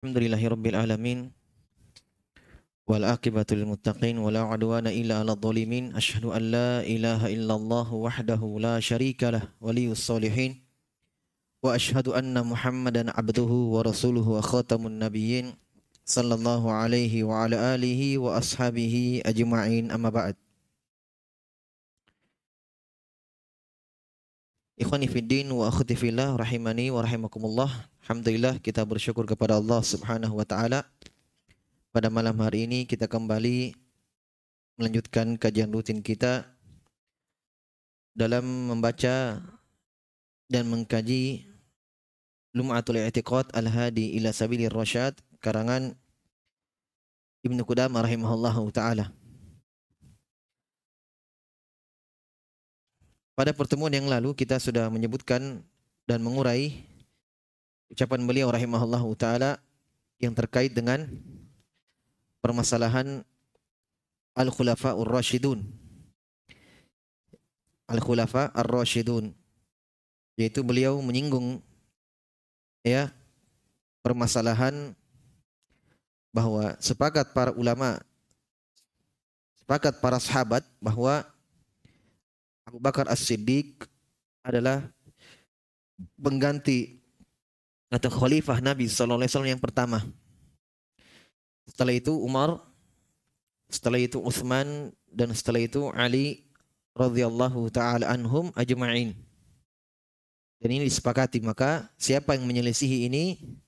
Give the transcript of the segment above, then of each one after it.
Lil muttaqin Wa la adwana illa ala dhalimin Ashhadu an la ilaha illallah Wahdahu la sharika lah Waliyus salihin Wa ashhadu anna muhammadan abduhu Wa rasuluhu wa khatamun nabiyyin Sallallahu alaihi wa ala alihi Wa ashabihi ajma'in amma ba'd Ikhwani fiddin wa akhti fillah rahimani wa rahimakumullah. Alhamdulillah kita bersyukur kepada Allah Subhanahu wa taala. Pada malam hari ini kita kembali melanjutkan kajian rutin kita dalam membaca dan mengkaji Lum'atul I'tiqad Al-Hadi ila Sabilir Rasyad karangan Ibnu Qudamah rahimahullahu taala. Pada pertemuan yang lalu kita sudah menyebutkan dan mengurai ucapan beliau rahimahullah taala yang terkait dengan permasalahan al-khulafa ar-rasyidun. Al-khulafa ar-rasyidun yaitu beliau menyinggung ya permasalahan bahwa sepakat para ulama sepakat para sahabat bahwa Abu Bakar As-Siddiq adalah pengganti atau khalifah Nabi Sallallahu Alaihi Wasallam yang pertama. Setelah itu Umar, setelah itu Utsman dan setelah itu Ali radhiyallahu taala anhum ajma'in. Dan ini disepakati maka siapa yang menyelisihi ini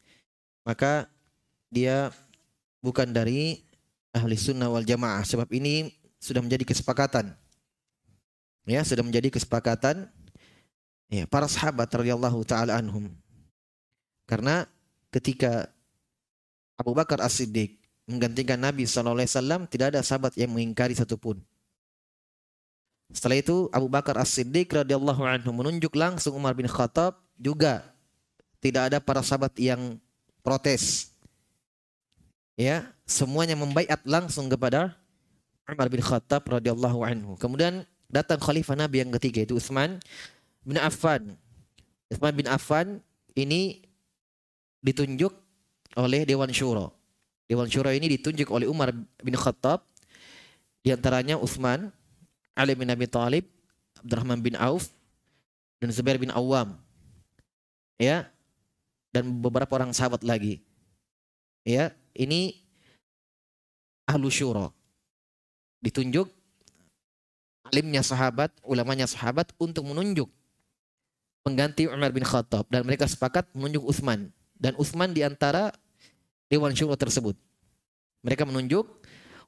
maka dia bukan dari ahli sunnah wal jamaah sebab ini sudah menjadi kesepakatan ya sudah menjadi kesepakatan ya para sahabat radhiyallahu taala anhum. Karena ketika Abu Bakar As-Siddiq menggantikan Nabi SAW tidak ada sahabat yang mengingkari satupun. Setelah itu Abu Bakar As-Siddiq radhiyallahu anhu menunjuk langsung Umar bin Khattab juga tidak ada para sahabat yang protes. Ya, semuanya membaiat langsung kepada Umar bin Khattab radhiyallahu anhu. Kemudian datang khalifah Nabi yang ketiga itu Utsman bin Affan. Utsman bin Affan ini ditunjuk oleh Dewan Syuro. Dewan Syuro ini ditunjuk oleh Umar bin Khattab. Di antaranya Utsman, Ali bin Abi Thalib, Abdurrahman bin Auf, dan Zubair bin Awam. Ya. Dan beberapa orang sahabat lagi. Ya, ini ahlu syuro. Ditunjuk alimnya sahabat, ulamanya sahabat untuk menunjuk pengganti Umar bin Khattab dan mereka sepakat menunjuk Utsman dan di antara dewan syuro tersebut. Mereka menunjuk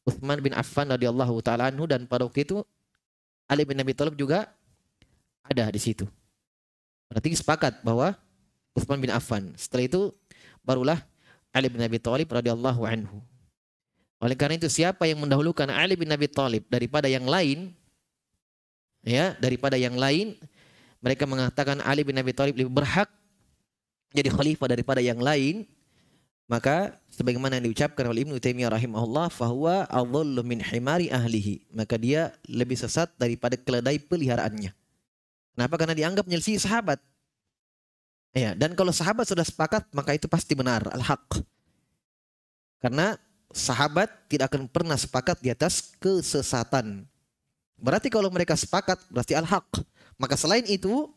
Utsman bin Affan radhiyallahu taala anhu dan pada waktu itu Ali bin Abi Thalib juga ada di situ. Berarti sepakat bahwa Utsman bin Affan. Setelah itu barulah Ali bin Abi Thalib radhiyallahu anhu. Oleh karena itu siapa yang mendahulukan Ali bin Abi Thalib daripada yang lain ya daripada yang lain mereka mengatakan Ali bin Abi Thalib lebih berhak jadi khalifah daripada yang lain maka sebagaimana yang diucapkan oleh Ibnu Taimiyah rahimahullah fahuwa adhallu min himari ahlihi. Maka dia lebih sesat daripada keledai peliharaannya. Kenapa? Karena dianggap menyelisih sahabat. Ya dan kalau sahabat sudah sepakat maka itu pasti benar al-haq. Karena sahabat tidak akan pernah sepakat di atas kesesatan Berarti kalau mereka sepakat berarti al-haq. Maka selain itu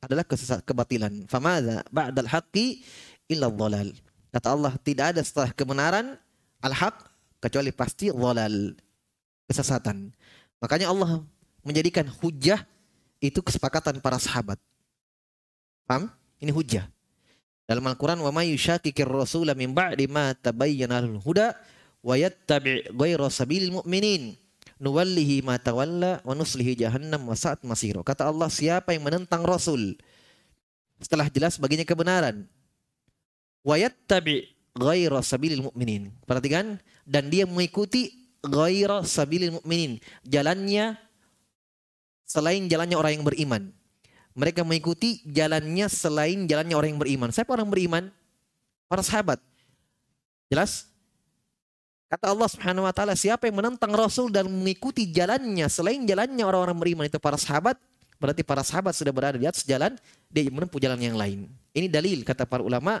adalah kesesat kebatilan. Famadza ba'dal haqqi illa dhalal. Kata Allah, tidak ada setelah kebenaran al-haq kecuali pasti dhalal. Kesesatan. Makanya Allah menjadikan hujah itu kesepakatan para sahabat. Paham? Ini hujah. Dalam Al-Quran, wa may yushaqiqir rasula min ba'di ma tabayyana al-huda wa yattabi' ghayra sabilil mu'minin nuwallihi ma tawalla wa nuslihi jahannam wa sa'at masiro. Kata Allah, siapa yang menentang Rasul setelah jelas baginya kebenaran. Wa yattabi ghaira sabilil mu'minin. Perhatikan dan dia mengikuti ghaira sabilil mu'minin. Jalannya selain jalannya orang yang beriman. Mereka mengikuti jalannya selain jalannya orang yang beriman. Siapa orang beriman? Para sahabat. Jelas? Kata Allah Subhanahu wa taala, siapa yang menentang Rasul dan mengikuti jalannya selain jalannya orang-orang beriman itu para sahabat, berarti para sahabat sudah berada di atas jalan, dia menempuh jalan yang lain. Ini dalil kata para ulama,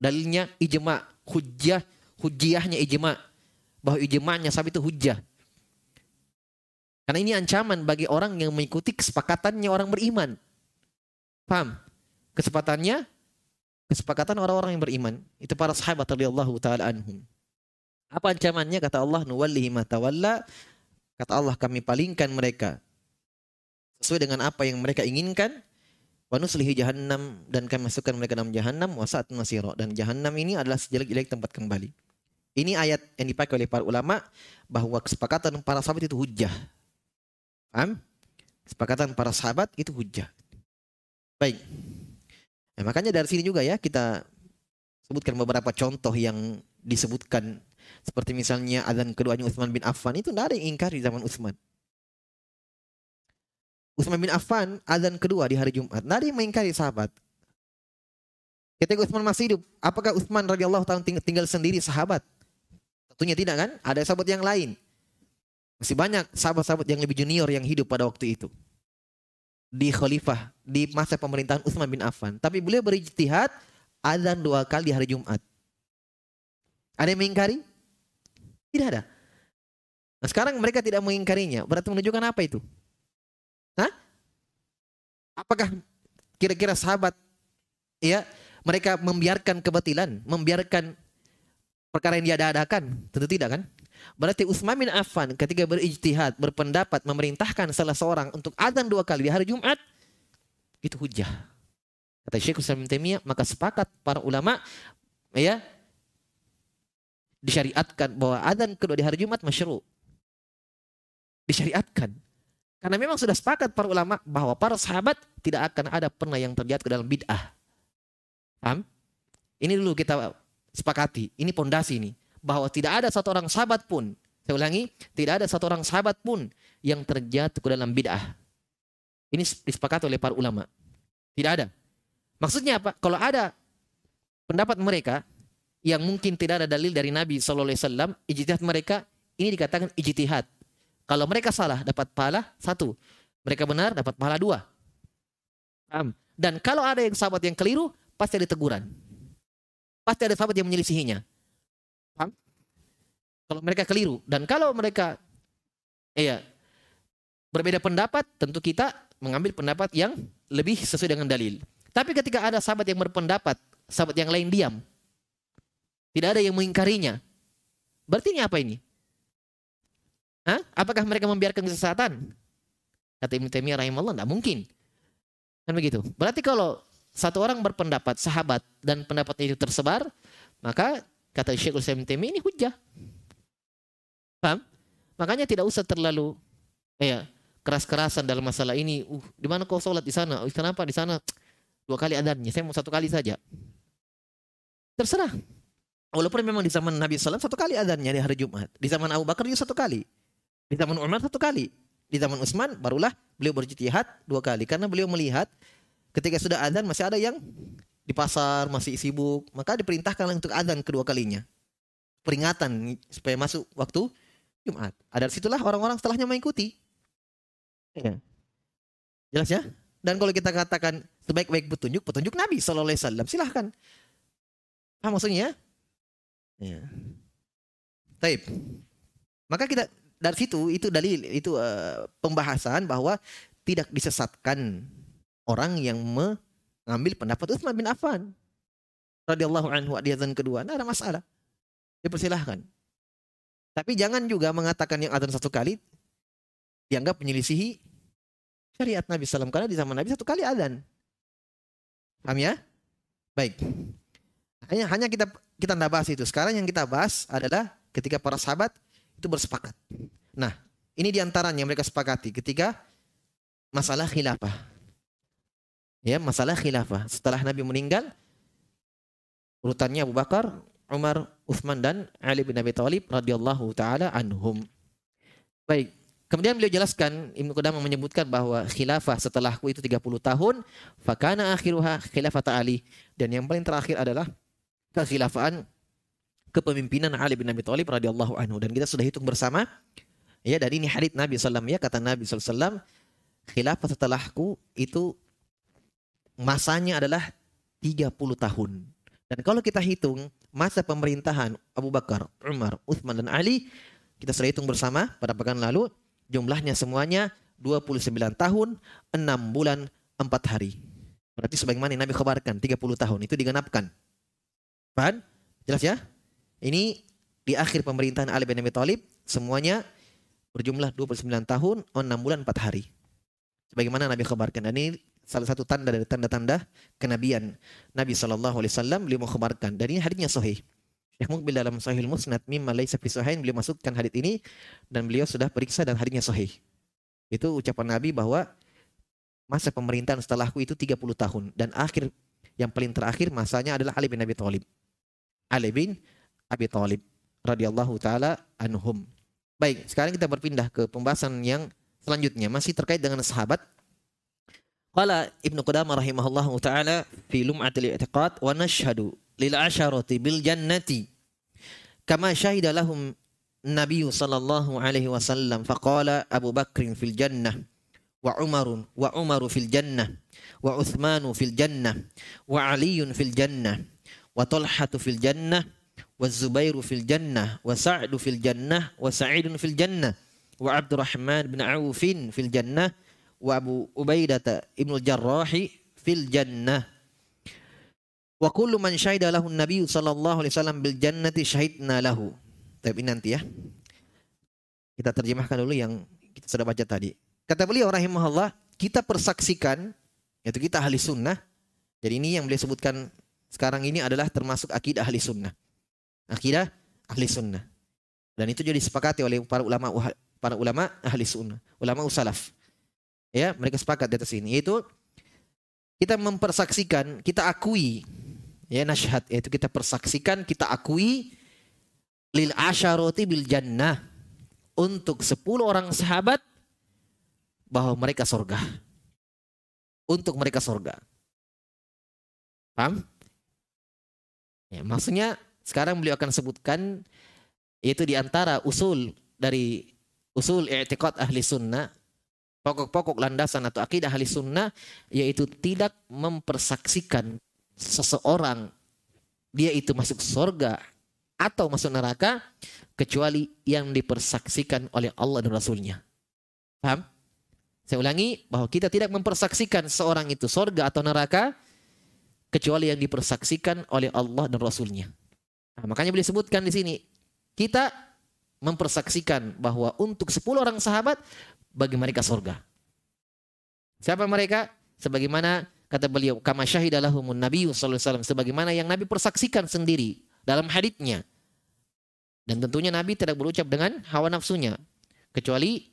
dalilnya ijma. hujjah, hujjahnya ijma. Bahwa ijma'nya sahabat itu hujjah. Karena ini ancaman bagi orang yang mengikuti kesepakatannya orang beriman. Paham? Kesepatannya kesepakatan orang-orang yang beriman. Itu para sahabat radhiyallahu taala anhum. Apa ancamannya? Kata Allah, nuwallihi ma tawalla. Kata Allah, kami palingkan mereka sesuai dengan apa yang mereka inginkan. Wa nuslihi jahannam dan kami masukkan mereka dalam jahannam wa masira dan jahannam ini adalah sejelek-jelek tempat kembali. Ini ayat yang dipakai oleh para ulama bahwa kesepakatan para sahabat itu hujjah. Paham? Kesepakatan para sahabat itu hujjah. Baik. Nah, makanya dari sini juga ya kita sebutkan beberapa contoh yang disebutkan seperti misalnya azan keduanya Utsman bin Affan itu tidak ada yang ingkar di zaman Utsman. Utsman bin Affan azan kedua di hari Jumat. Tidak ada yang mengingkari sahabat. Ketika Utsman masih hidup, apakah Utsman radhiyallahu taala tinggal sendiri sahabat? Tentunya tidak kan? Ada sahabat yang lain. Masih banyak sahabat-sahabat yang lebih junior yang hidup pada waktu itu. Di khalifah, di masa pemerintahan Utsman bin Affan. Tapi beliau berijtihad azan dua kali di hari Jumat. Ada yang mengingkari? Tidak ada. Nah sekarang mereka tidak mengingkarinya. Berarti menunjukkan apa itu? Hah? Apakah kira-kira sahabat ya mereka membiarkan kebatilan, membiarkan perkara yang diadakan? Tentu tidak kan? Berarti Utsman bin Affan ketika berijtihad, berpendapat memerintahkan salah seorang untuk adzan dua kali di hari Jumat itu hujah. Kata Syekh Utsman bin Taimiyah, maka sepakat para ulama ya disyariatkan bahwa adzan kedua di hari Jumat masyru. Disyariatkan. Karena memang sudah sepakat para ulama bahwa para sahabat tidak akan ada pernah yang terjatuh ke dalam bid'ah. Paham? Ini dulu kita sepakati. Ini pondasi ini. Bahwa tidak ada satu orang sahabat pun. Saya ulangi. Tidak ada satu orang sahabat pun yang terjatuh ke dalam bid'ah. Ini disepakati oleh para ulama. Tidak ada. Maksudnya apa? Kalau ada pendapat mereka yang mungkin tidak ada dalil dari Nabi SAW, ijtihad mereka ini dikatakan ijtihad. Kalau mereka salah dapat pahala satu. Mereka benar dapat pahala dua. Dan kalau ada yang sahabat yang keliru, pasti ada teguran. Pasti ada sahabat yang menyelisihinya. Kalau mereka keliru. Dan kalau mereka iya, berbeda pendapat, tentu kita mengambil pendapat yang lebih sesuai dengan dalil. Tapi ketika ada sahabat yang berpendapat, sahabat yang lain diam. Tidak ada yang mengingkarinya. Berarti ini apa ini? Hah? Apakah mereka membiarkan kesesatan? Kata Ibn Taimiyah rahimahullah, tidak mungkin. Kan begitu. Berarti kalau satu orang berpendapat sahabat dan pendapatnya itu tersebar, maka kata Syekh Ibn Taimiyah ini hujah. Paham? Makanya tidak usah terlalu ya keras-kerasan dalam masalah ini. Uh, di mana kau sholat di sana? Uh, kenapa di sana dua kali adanya? Saya mau satu kali saja. Terserah. Walaupun memang di zaman Nabi SAW satu kali adanya di hari Jumat. Di zaman Abu Bakar juga satu kali. Di zaman Umar satu kali. Di zaman Utsman barulah beliau berjihad dua kali karena beliau melihat ketika sudah adzan masih ada yang di pasar masih sibuk, maka diperintahkan untuk adzan kedua kalinya. Peringatan supaya masuk waktu Jumat. Ada situlah orang-orang setelahnya mengikuti. Ya. Jelas ya? Dan kalau kita katakan sebaik-baik petunjuk, petunjuk Nabi Sallallahu Alaihi Wasallam, silahkan. Ah maksudnya? Ya. Taib. Maka kita dari situ itu dalil itu uh, pembahasan bahwa tidak disesatkan orang yang mengambil pendapat Utsman bin Affan radhiyallahu anhu di azan kedua. Tidak ada masalah. Dipersilahkan. Tapi jangan juga mengatakan yang azan satu kali dianggap menyelisihi syariat Nabi SAW karena di zaman Nabi satu kali azan. Paham ya? Baik. Hanya hanya kita kita tidak bahas itu. Sekarang yang kita bahas adalah ketika para sahabat itu bersepakat. Nah, ini di antaranya mereka sepakati ketika masalah khilafah. Ya, masalah khilafah. Setelah Nabi meninggal, urutannya Abu Bakar, Umar, Uthman dan Ali bin Abi Thalib radhiyallahu taala anhum. Baik, kemudian beliau jelaskan Ibnu Qudamah menyebutkan bahwa khilafah setelahku itu 30 tahun, fakana akhiruha khilafat Ali dan yang paling terakhir adalah kekhilafaan kepemimpinan Ali bin Abi Thalib radhiyallahu anhu dan kita sudah hitung bersama ya dari ini hadits Nabi sallam ya kata Nabi sallam khilafah setelahku itu masanya adalah 30 tahun. Dan kalau kita hitung masa pemerintahan Abu Bakar, Umar, Uthman dan Ali kita sudah hitung bersama pada pekan lalu jumlahnya semuanya 29 tahun, 6 bulan, 4 hari. Berarti sebagaimana Nabi khabarkan 30 tahun itu digenapkan. Paham? Jelas ya? Ini di akhir pemerintahan Ali bin Abi Thalib semuanya berjumlah 29 tahun, 6 bulan, 4 hari. Sebagaimana Nabi khabarkan. Dan ini salah satu tanda dari tanda-tanda kenabian Nabi Shallallahu Alaihi Wasallam beliau mengkhabarkan dan ini hadisnya sahih. Syekh Mukbil dalam Sahih Musnad mimma laisa fi sahihin beliau masukkan hadis ini dan beliau sudah periksa dan hadisnya sahih. Itu ucapan Nabi bahwa masa pemerintahan setelahku itu 30 tahun dan akhir yang paling terakhir masanya adalah Ali bin Abi Thalib. Ali bin Abi Thalib radhiyallahu taala anhum. Baik, sekarang kita berpindah ke pembahasan yang selanjutnya. Masih terkait dengan sahabat. Qala Ibnu Qudamah rahimahullah taala fi Lum'atil I'tiqad wa nashhadu lil asharati bil jannati kama syahida lahum Nabi sallallahu alaihi wasallam. Faqala Abu Bakr fil jannah wa Umar wa Umar fil jannah wa Uthman fil jannah wa Ali fil jannah wa Talhah fil jannah wa Zubair fil jannah wa Sa'd fil jannah wa Sa'id fil jannah wa Abdurrahman bin Auf fil jannah wa Abu Ubaidah Ibnu Jarrahi fil jannah. Wa kullu man syahida lahu Nabi sallallahu alaihi wasallam bil jannati syahidna lahu. Tapi nanti ya. Kita terjemahkan dulu yang kita sudah baca tadi. Kata beliau rahimahullah, kita persaksikan yaitu kita ahli sunnah. Jadi ini yang beliau sebutkan sekarang ini adalah termasuk akidah ahli sunnah. Akidah ahli sunnah. Dan itu jadi disepakati oleh para ulama para ulama ahli sunnah, ulama usalaf. Ya, mereka sepakat di atas ini yaitu kita mempersaksikan, kita akui ya nasyhad yaitu kita persaksikan, kita akui lil asyarati bil jannah untuk 10 orang sahabat bahwa mereka surga. Untuk mereka surga. Paham? Ya, maksudnya sekarang beliau akan sebutkan yaitu di antara usul dari usul i'tiqad ahli sunnah pokok-pokok landasan atau akidah ahli sunnah yaitu tidak mempersaksikan seseorang dia itu masuk surga atau masuk neraka kecuali yang dipersaksikan oleh Allah dan Rasulnya. Paham? Saya ulangi bahwa kita tidak mempersaksikan seorang itu surga atau neraka kecuali yang dipersaksikan oleh Allah dan Rasulnya. Nah, makanya boleh sebutkan di sini kita mempersaksikan bahwa untuk 10 orang sahabat bagi mereka surga. Siapa mereka? Sebagaimana kata beliau, kama syahidalahumun Nabi sallallahu alaihi wasallam sebagaimana yang Nabi persaksikan sendiri dalam haditsnya. Dan tentunya Nabi tidak berucap dengan hawa nafsunya kecuali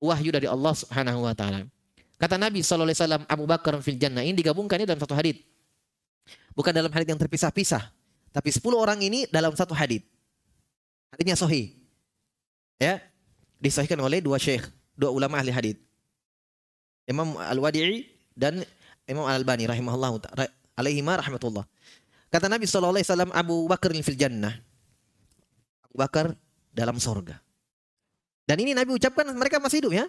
wahyu dari Allah Subhanahu wa taala. Kata Nabi sallallahu alaihi wasallam Abu Bakar fil jannah ini digabungkan ini dalam satu hadits. Bukan dalam hadits yang terpisah-pisah, tapi 10 orang ini dalam satu hadits. Haditsnya sahih. Ya, disahihkan oleh dua syekh dua ulama ahli hadis. Imam Al-Wadi'i dan Imam Al-Albani rahimahullah alaihi rahmatullah. Kata Nabi wasallam Abu Bakar fil jannah. Abu Bakar dalam sorga. Dan ini Nabi ucapkan mereka masih hidup ya.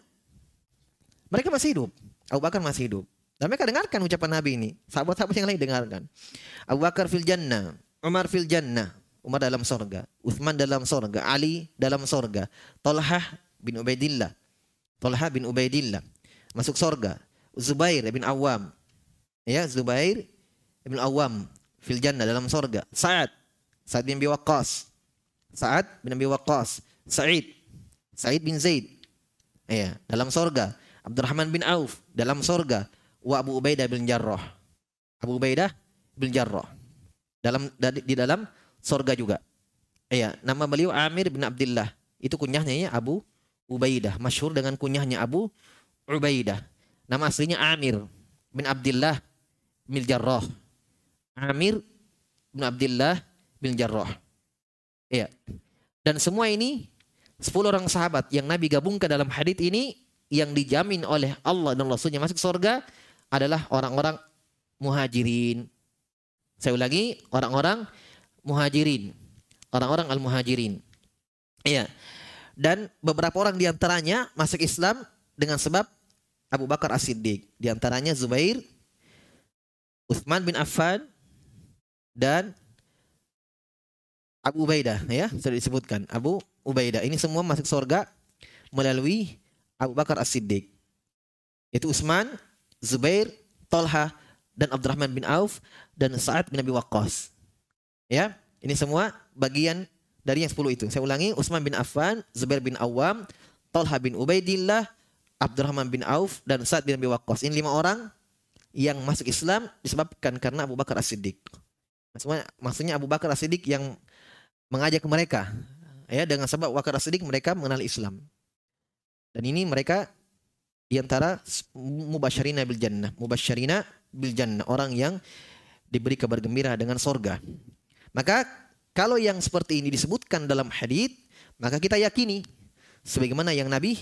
Mereka masih hidup. Abu Bakar masih hidup. Dan mereka dengarkan ucapan Nabi ini. Sahabat-sahabat yang lain dengarkan. Abu Bakar fil jannah. Umar fil jannah. Umar dalam sorga. Uthman dalam sorga. Ali dalam sorga. Talhah bin Ubaidillah Talha bin Ubaidillah masuk sorga. Zubair bin Awam. Ya, Zubair bin Awam fil jannah dalam sorga. Sa'ad. Sa'ad bin Abi Waqqas. Sa'ad bin Abi Waqqas. Sa'id. Sa'id bin Zaid. Ya, dalam sorga. Abdurrahman bin Auf dalam sorga. Wa Abu Ubaidah bin Jarrah. Abu Ubaidah bin Jarrah. Dalam di dalam sorga juga. Iya, nama beliau Amir bin Abdullah. Itu kunyahnya ya Abu Ubaidah, masyhur dengan kunyahnya Abu Ubaidah. Nama aslinya Amir bin Abdullah bin Jarrah. Amir bin Abdullah bin Jarrah. Iya. Dan semua ini 10 orang sahabat yang Nabi gabungkan dalam hadis ini yang dijamin oleh Allah dan Rasulnya masuk surga adalah orang-orang muhajirin. Saya ulangi, orang-orang muhajirin. Orang-orang al-muhajirin. Iya. Dan beberapa orang di antaranya masuk Islam dengan sebab Abu Bakar As-Siddiq. Di antaranya Zubair, Uthman bin Affan, dan Abu Ubaidah ya sudah disebutkan Abu Ubaidah ini semua masuk surga melalui Abu Bakar As-Siddiq itu Utsman Zubair Talha dan Abdurrahman bin Auf dan Sa'ad bin Abi Waqqas. Ya ini semua bagian dari yang 10 itu. Saya ulangi Utsman bin Affan Zubair bin Awam Talha bin Ubaidillah Abdurrahman bin Auf dan Sa'ad bin Abi Waqqas. Ini lima orang yang masuk Islam disebabkan karena Abu Bakar As-Siddiq. Maksudnya, maksudnya Abu Bakar As-Siddiq yang mengajak mereka. Ya dengan sebab Wakar Siddiq mereka mengenal Islam. Dan ini mereka di antara mubasyirina bil jannah, mubasyirina bil jannah, orang yang diberi kabar gembira dengan sorga. Maka kalau yang seperti ini disebutkan dalam hadis, maka kita yakini sebagaimana yang Nabi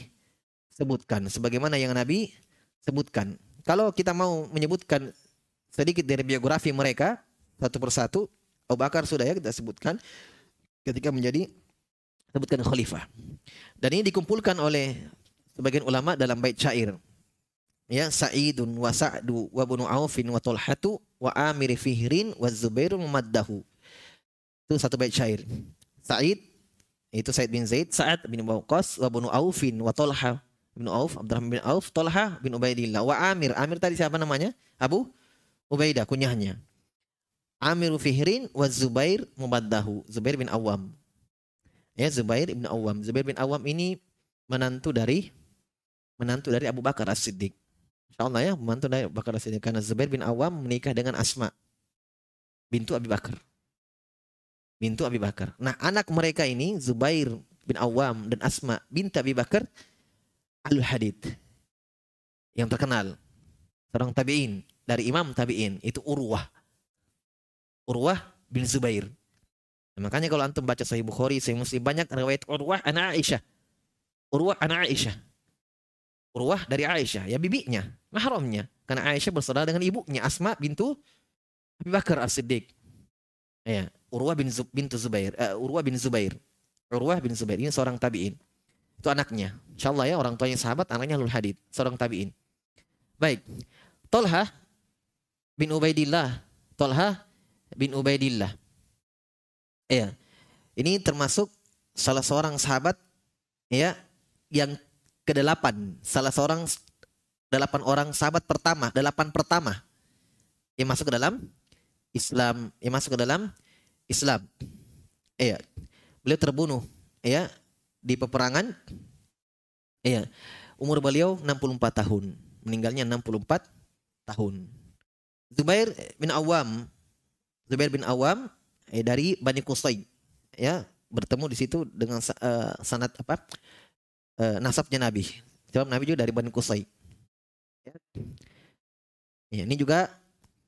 sebutkan, sebagaimana yang Nabi sebutkan. Kalau kita mau menyebutkan sedikit dari biografi mereka satu persatu, Abu Bakar sudah ya kita sebutkan ketika menjadi sebutkan khalifah. Dan ini dikumpulkan oleh sebagian ulama dalam bait syair. Ya, Sa'idun wa Sa'du wa Bunu Aufin wa Tulhatu wa Amir Fihrin wa Zubairun Maddahu. Itu satu bait syair. Sa'id itu Sa'id bin Zaid, Sa'ad bin Waqqas wa Bunu Aufin wa Tulha bin Auf, Abdurrahman bin Auf, Talha bin Ubaidillah wa Amir. Amir tadi siapa namanya? Abu Ubaidah kunyahnya. Amiru Fihrin wa Zubair Mubaddahu. Zubair bin Awam. Ya, Zubair bin Awam. Zubair bin Awam ini menantu dari menantu dari Abu Bakar As-Siddiq. Insyaallah ya, menantu dari Abu Bakar As-Siddiq karena Zubair bin Awam menikah dengan Asma bintu Abi Bakar. Bintu Abi Bakar. Nah, anak mereka ini Zubair bin Awam dan Asma bintu Abi Bakar Al-Hadid yang terkenal seorang tabi'in dari imam tabi'in itu Urwah Urwah bin Zubair. Nah, makanya kalau antum baca Sahih Bukhari, Sahih Muslim banyak riwayat Urwah anak Aisyah. Urwah anak Aisyah. Urwah dari Aisyah, ya bibinya, mahramnya. Karena Aisyah bersaudara dengan ibunya Asma bintu Abi Bakar As-Siddiq. Ya, Urwah bin Zub, bintu Zubair, uh, Urwah bin Zubair. Urwah bin Zubair ini seorang tabi'in. Itu anaknya. Insyaallah ya orang tuanya sahabat, anaknya Lul Hadid, seorang tabi'in. Baik. Tolha bin Ubaidillah. Tolha bin Ubaidillah. Ya. Ini termasuk salah seorang sahabat ya yang kedelapan, salah seorang delapan orang sahabat pertama, delapan pertama yang masuk ke dalam Islam, yang masuk ke dalam Islam. Iya. Beliau terbunuh ya di peperangan. Iya. Umur beliau 64 tahun, meninggalnya 64 tahun. Zubair bin Awam Zubair bin Awam eh, dari Bani Qusay ya bertemu di situ dengan uh, sanat apa uh, nasabnya Nabi. Sebab Nabi juga dari Bani Qusay. Ya. ya, ini juga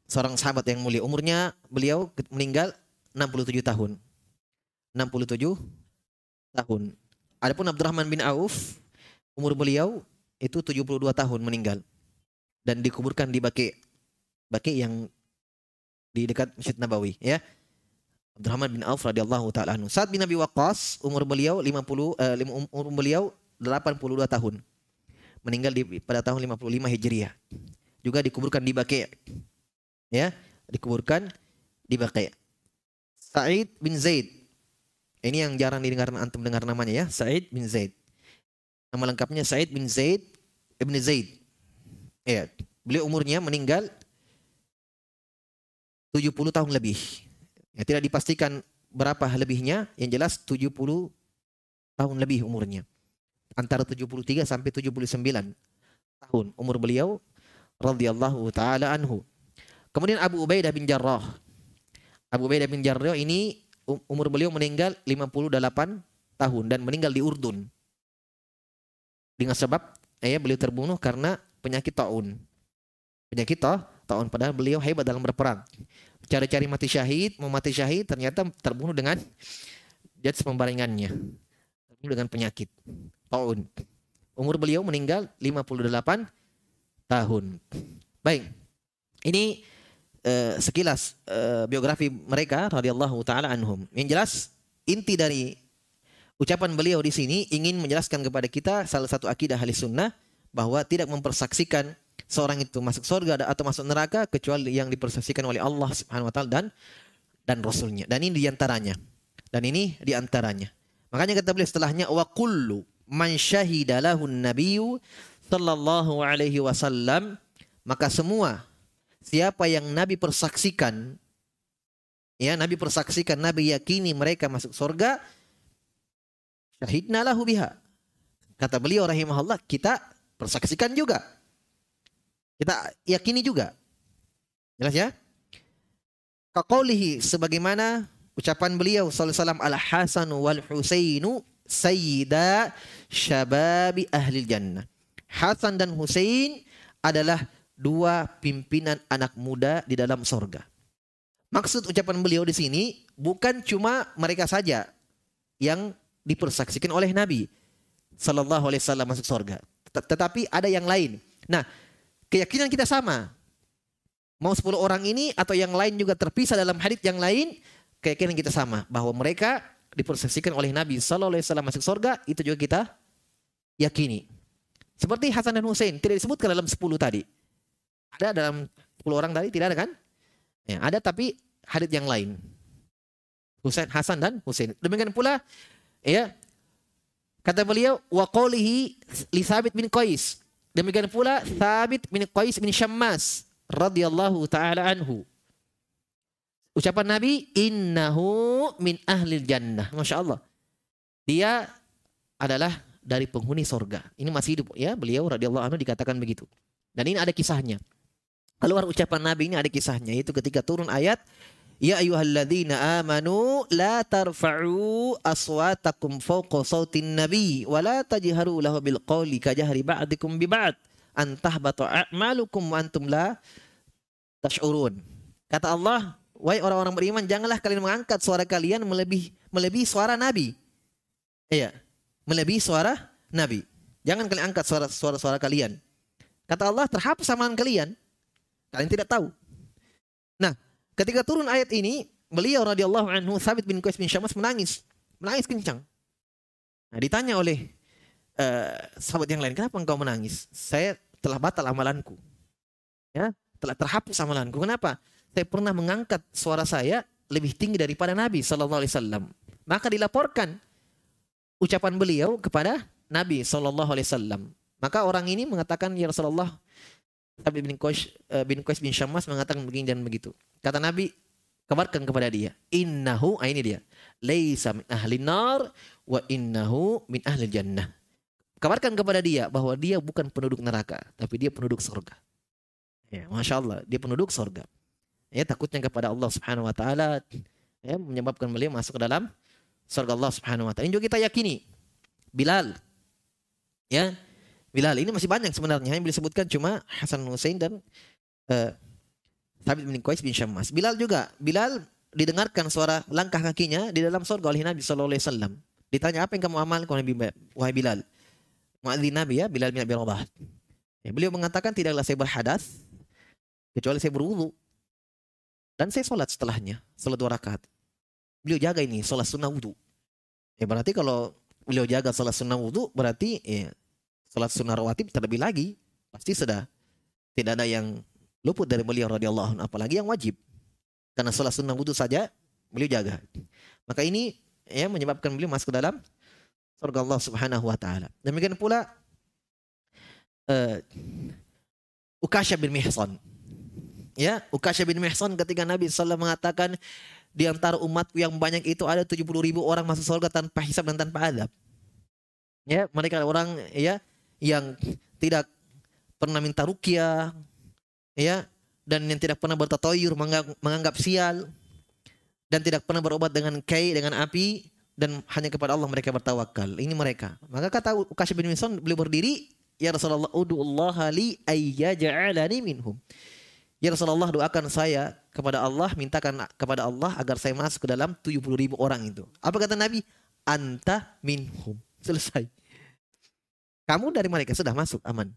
seorang sahabat yang mulia. Umurnya beliau meninggal 67 tahun. 67 tahun. Adapun Abdurrahman bin Auf umur beliau itu 72 tahun meninggal dan dikuburkan di Baki. Baki yang di dekat Masjid Nabawi ya. Abdurrahman bin Auf radhiyallahu taala anhu. Saat bin Abi Waqqas umur beliau 50 uh, umur beliau 82 tahun. Meninggal di pada tahun 55 Hijriah. Juga dikuburkan di Baqi'. Ya, dikuburkan di Baqi'. Sa'id bin Zaid. Ini yang jarang didengar antum dengar namanya ya, Sa'id bin Zaid. Nama lengkapnya Sa'id bin Zaid Ibn Zaid. Ya, beliau umurnya meninggal 70 tahun lebih. Ya, tidak dipastikan berapa lebihnya, yang jelas 70 tahun lebih umurnya. Antara 73 sampai 79 tahun umur beliau radhiyallahu taala anhu. Kemudian Abu Ubaidah bin Jarrah. Abu Ubaidah bin Jarrah ini um, umur beliau meninggal 58 tahun dan meninggal di Urdun. Dengan sebab eh, beliau terbunuh karena penyakit taun. Penyakit taun padahal beliau hebat dalam berperang cari-cari mati syahid, mau mati syahid ternyata terbunuh dengan jats pembaringannya. Dengan penyakit. Tahun. Umur beliau meninggal 58 tahun. Baik. Ini uh, sekilas uh, biografi mereka radhiyallahu taala anhum. Yang jelas inti dari ucapan beliau di sini ingin menjelaskan kepada kita salah satu akidah ahli sunnah bahwa tidak mempersaksikan seorang itu masuk surga atau masuk neraka kecuali yang dipersaksikan oleh Allah Subhanahu wa taala dan dan rasulnya. Dan ini di antaranya Dan ini di antaranya. Makanya kata beliau setelahnya wa kullu man syahida lahu nabiyyu sallallahu alaihi wasallam maka semua siapa yang Nabi persaksikan ya Nabi persaksikan Nabi yakini mereka masuk surga syahidna lahu biha. Kata beliau rahimahullah kita persaksikan juga. Kita yakini juga. Jelas ya? Kaqaulihi sebagaimana ucapan beliau sallallahu alaihi wasallam al Hasan wal Husainu sayyida syababi ahli jannah. Hasan dan Husain adalah dua pimpinan anak muda di dalam sorga. Maksud ucapan beliau di sini bukan cuma mereka saja yang dipersaksikan oleh Nabi Sallallahu Alaihi Wasallam masuk sorga, tetapi ada yang lain. Nah, keyakinan kita sama. Mau 10 orang ini atau yang lain juga terpisah dalam hadis yang lain, keyakinan kita sama bahwa mereka dipersaksikan oleh Nabi Sallallahu Alaihi Wasallam masuk surga itu juga kita yakini. Seperti Hasan dan Hussein tidak disebutkan dalam 10 tadi. Ada dalam 10 orang tadi tidak ada kan? Ya, ada tapi hadis yang lain. Husain Hasan dan Hussein. Demikian pula ya kata beliau wa qawlihi li Sabit bin Qais. Demikian pula Sabit bin Qais bin Syammas radhiyallahu taala anhu. Ucapan Nabi innahu min ahli jannah. Masya Allah. Dia adalah dari penghuni sorga. Ini masih hidup ya beliau radhiyallahu anhu dikatakan begitu. Dan ini ada kisahnya. Keluar ucapan Nabi ini ada kisahnya yaitu ketika turun ayat Ya ayyuhalladzina amanu la tarfa'u aswatakum fawqa sautin nabi wa la tajharu lahu bil qawli kajahri ba'dikum bi ba'd an tahbata a'malukum wa antum la tash'urun. Kata Allah, wahai orang-orang beriman, janganlah kalian mengangkat suara kalian melebihi melebihi suara Nabi. Iya, melebihi suara Nabi. Jangan kalian angkat suara suara kalian. Kata Allah, terhapus amalan kalian. Kalian tidak tahu. Nah, ketika turun ayat ini, beliau radhiyallahu anhu Sabit bin Qais bin Syammas menangis. Menangis kencang. Nah, ditanya oleh uh, sahabat yang lain, kenapa engkau menangis? Saya telah batal amalanku. Ya, telah terhapus amalanku. Kenapa? Saya pernah mengangkat suara saya lebih tinggi daripada Nabi Sallallahu Alaihi Wasallam. Maka dilaporkan ucapan beliau kepada Nabi Sallallahu Alaihi Wasallam. Maka orang ini mengatakan ya Rasulullah Nabi bin Qais eh, bin Qais bin Syammas mengatakan begini dan begitu. Kata Nabi, kabarkan kepada dia, innahu ah, ini dia, laisa min ahli nar wa innahu min ahli jannah. Kabarkan kepada dia bahwa dia bukan penduduk neraka, tapi dia penduduk surga. Ya, Masya Allah, dia penduduk sorga. Ya, takutnya kepada Allah Subhanahu Wa Taala ya, menyebabkan beliau masuk ke dalam surga Allah Subhanahu Wa Taala. Ini juga kita yakini. Bilal, ya, Bilal ini masih banyak sebenarnya yang disebutkan cuma Hasan Hussein dan uh, Thabit bin Qais bin Syammas. Bilal juga, Bilal didengarkan suara langkah kakinya di dalam surga oleh Nabi Sallallahu Alaihi Wasallam. Ditanya apa yang kamu amalkan wahai Bilal? Muadzin Nabi ya, Bilal bin Abi Rabah. Ya, beliau mengatakan tidaklah saya berhadas kecuali saya berwudu dan saya sholat setelahnya sholat dua rakaat. Beliau jaga ini sholat sunnah wudu. Ya berarti kalau beliau jaga sholat sunnah wudu berarti ya, sholat sunnah rawatib terlebih lagi. Pasti sudah tidak ada yang luput dari beliau radhiyallahu anhu apalagi yang wajib. Karena sholat sunnah wudu saja beliau jaga. Maka ini ya menyebabkan beliau masuk ke dalam surga Allah Subhanahu wa taala. Demikian pula uh, Ukasha bin Mihsan Ya, Ukasha bin Mihsan ketika Nabi SAW mengatakan di antara umatku yang banyak itu ada 70 ribu orang masuk surga tanpa hisab dan tanpa adab. Ya, mereka orang ya yang tidak pernah minta rukyah, ya, dan yang tidak pernah bertatoyur menganggap, menganggap sial dan tidak pernah berobat dengan kai dengan api dan hanya kepada Allah mereka bertawakal. Ini mereka. Maka kata Ukasha bin Mihsan beliau berdiri, ya Rasulullah, "Udu'ullaha li ayyaj'alani minhum." Ya Rasulullah doakan saya kepada Allah, mintakan kepada Allah agar saya masuk ke dalam 70 ribu orang itu. Apa kata Nabi? Anta minhum. Selesai. Kamu dari mereka sudah masuk aman.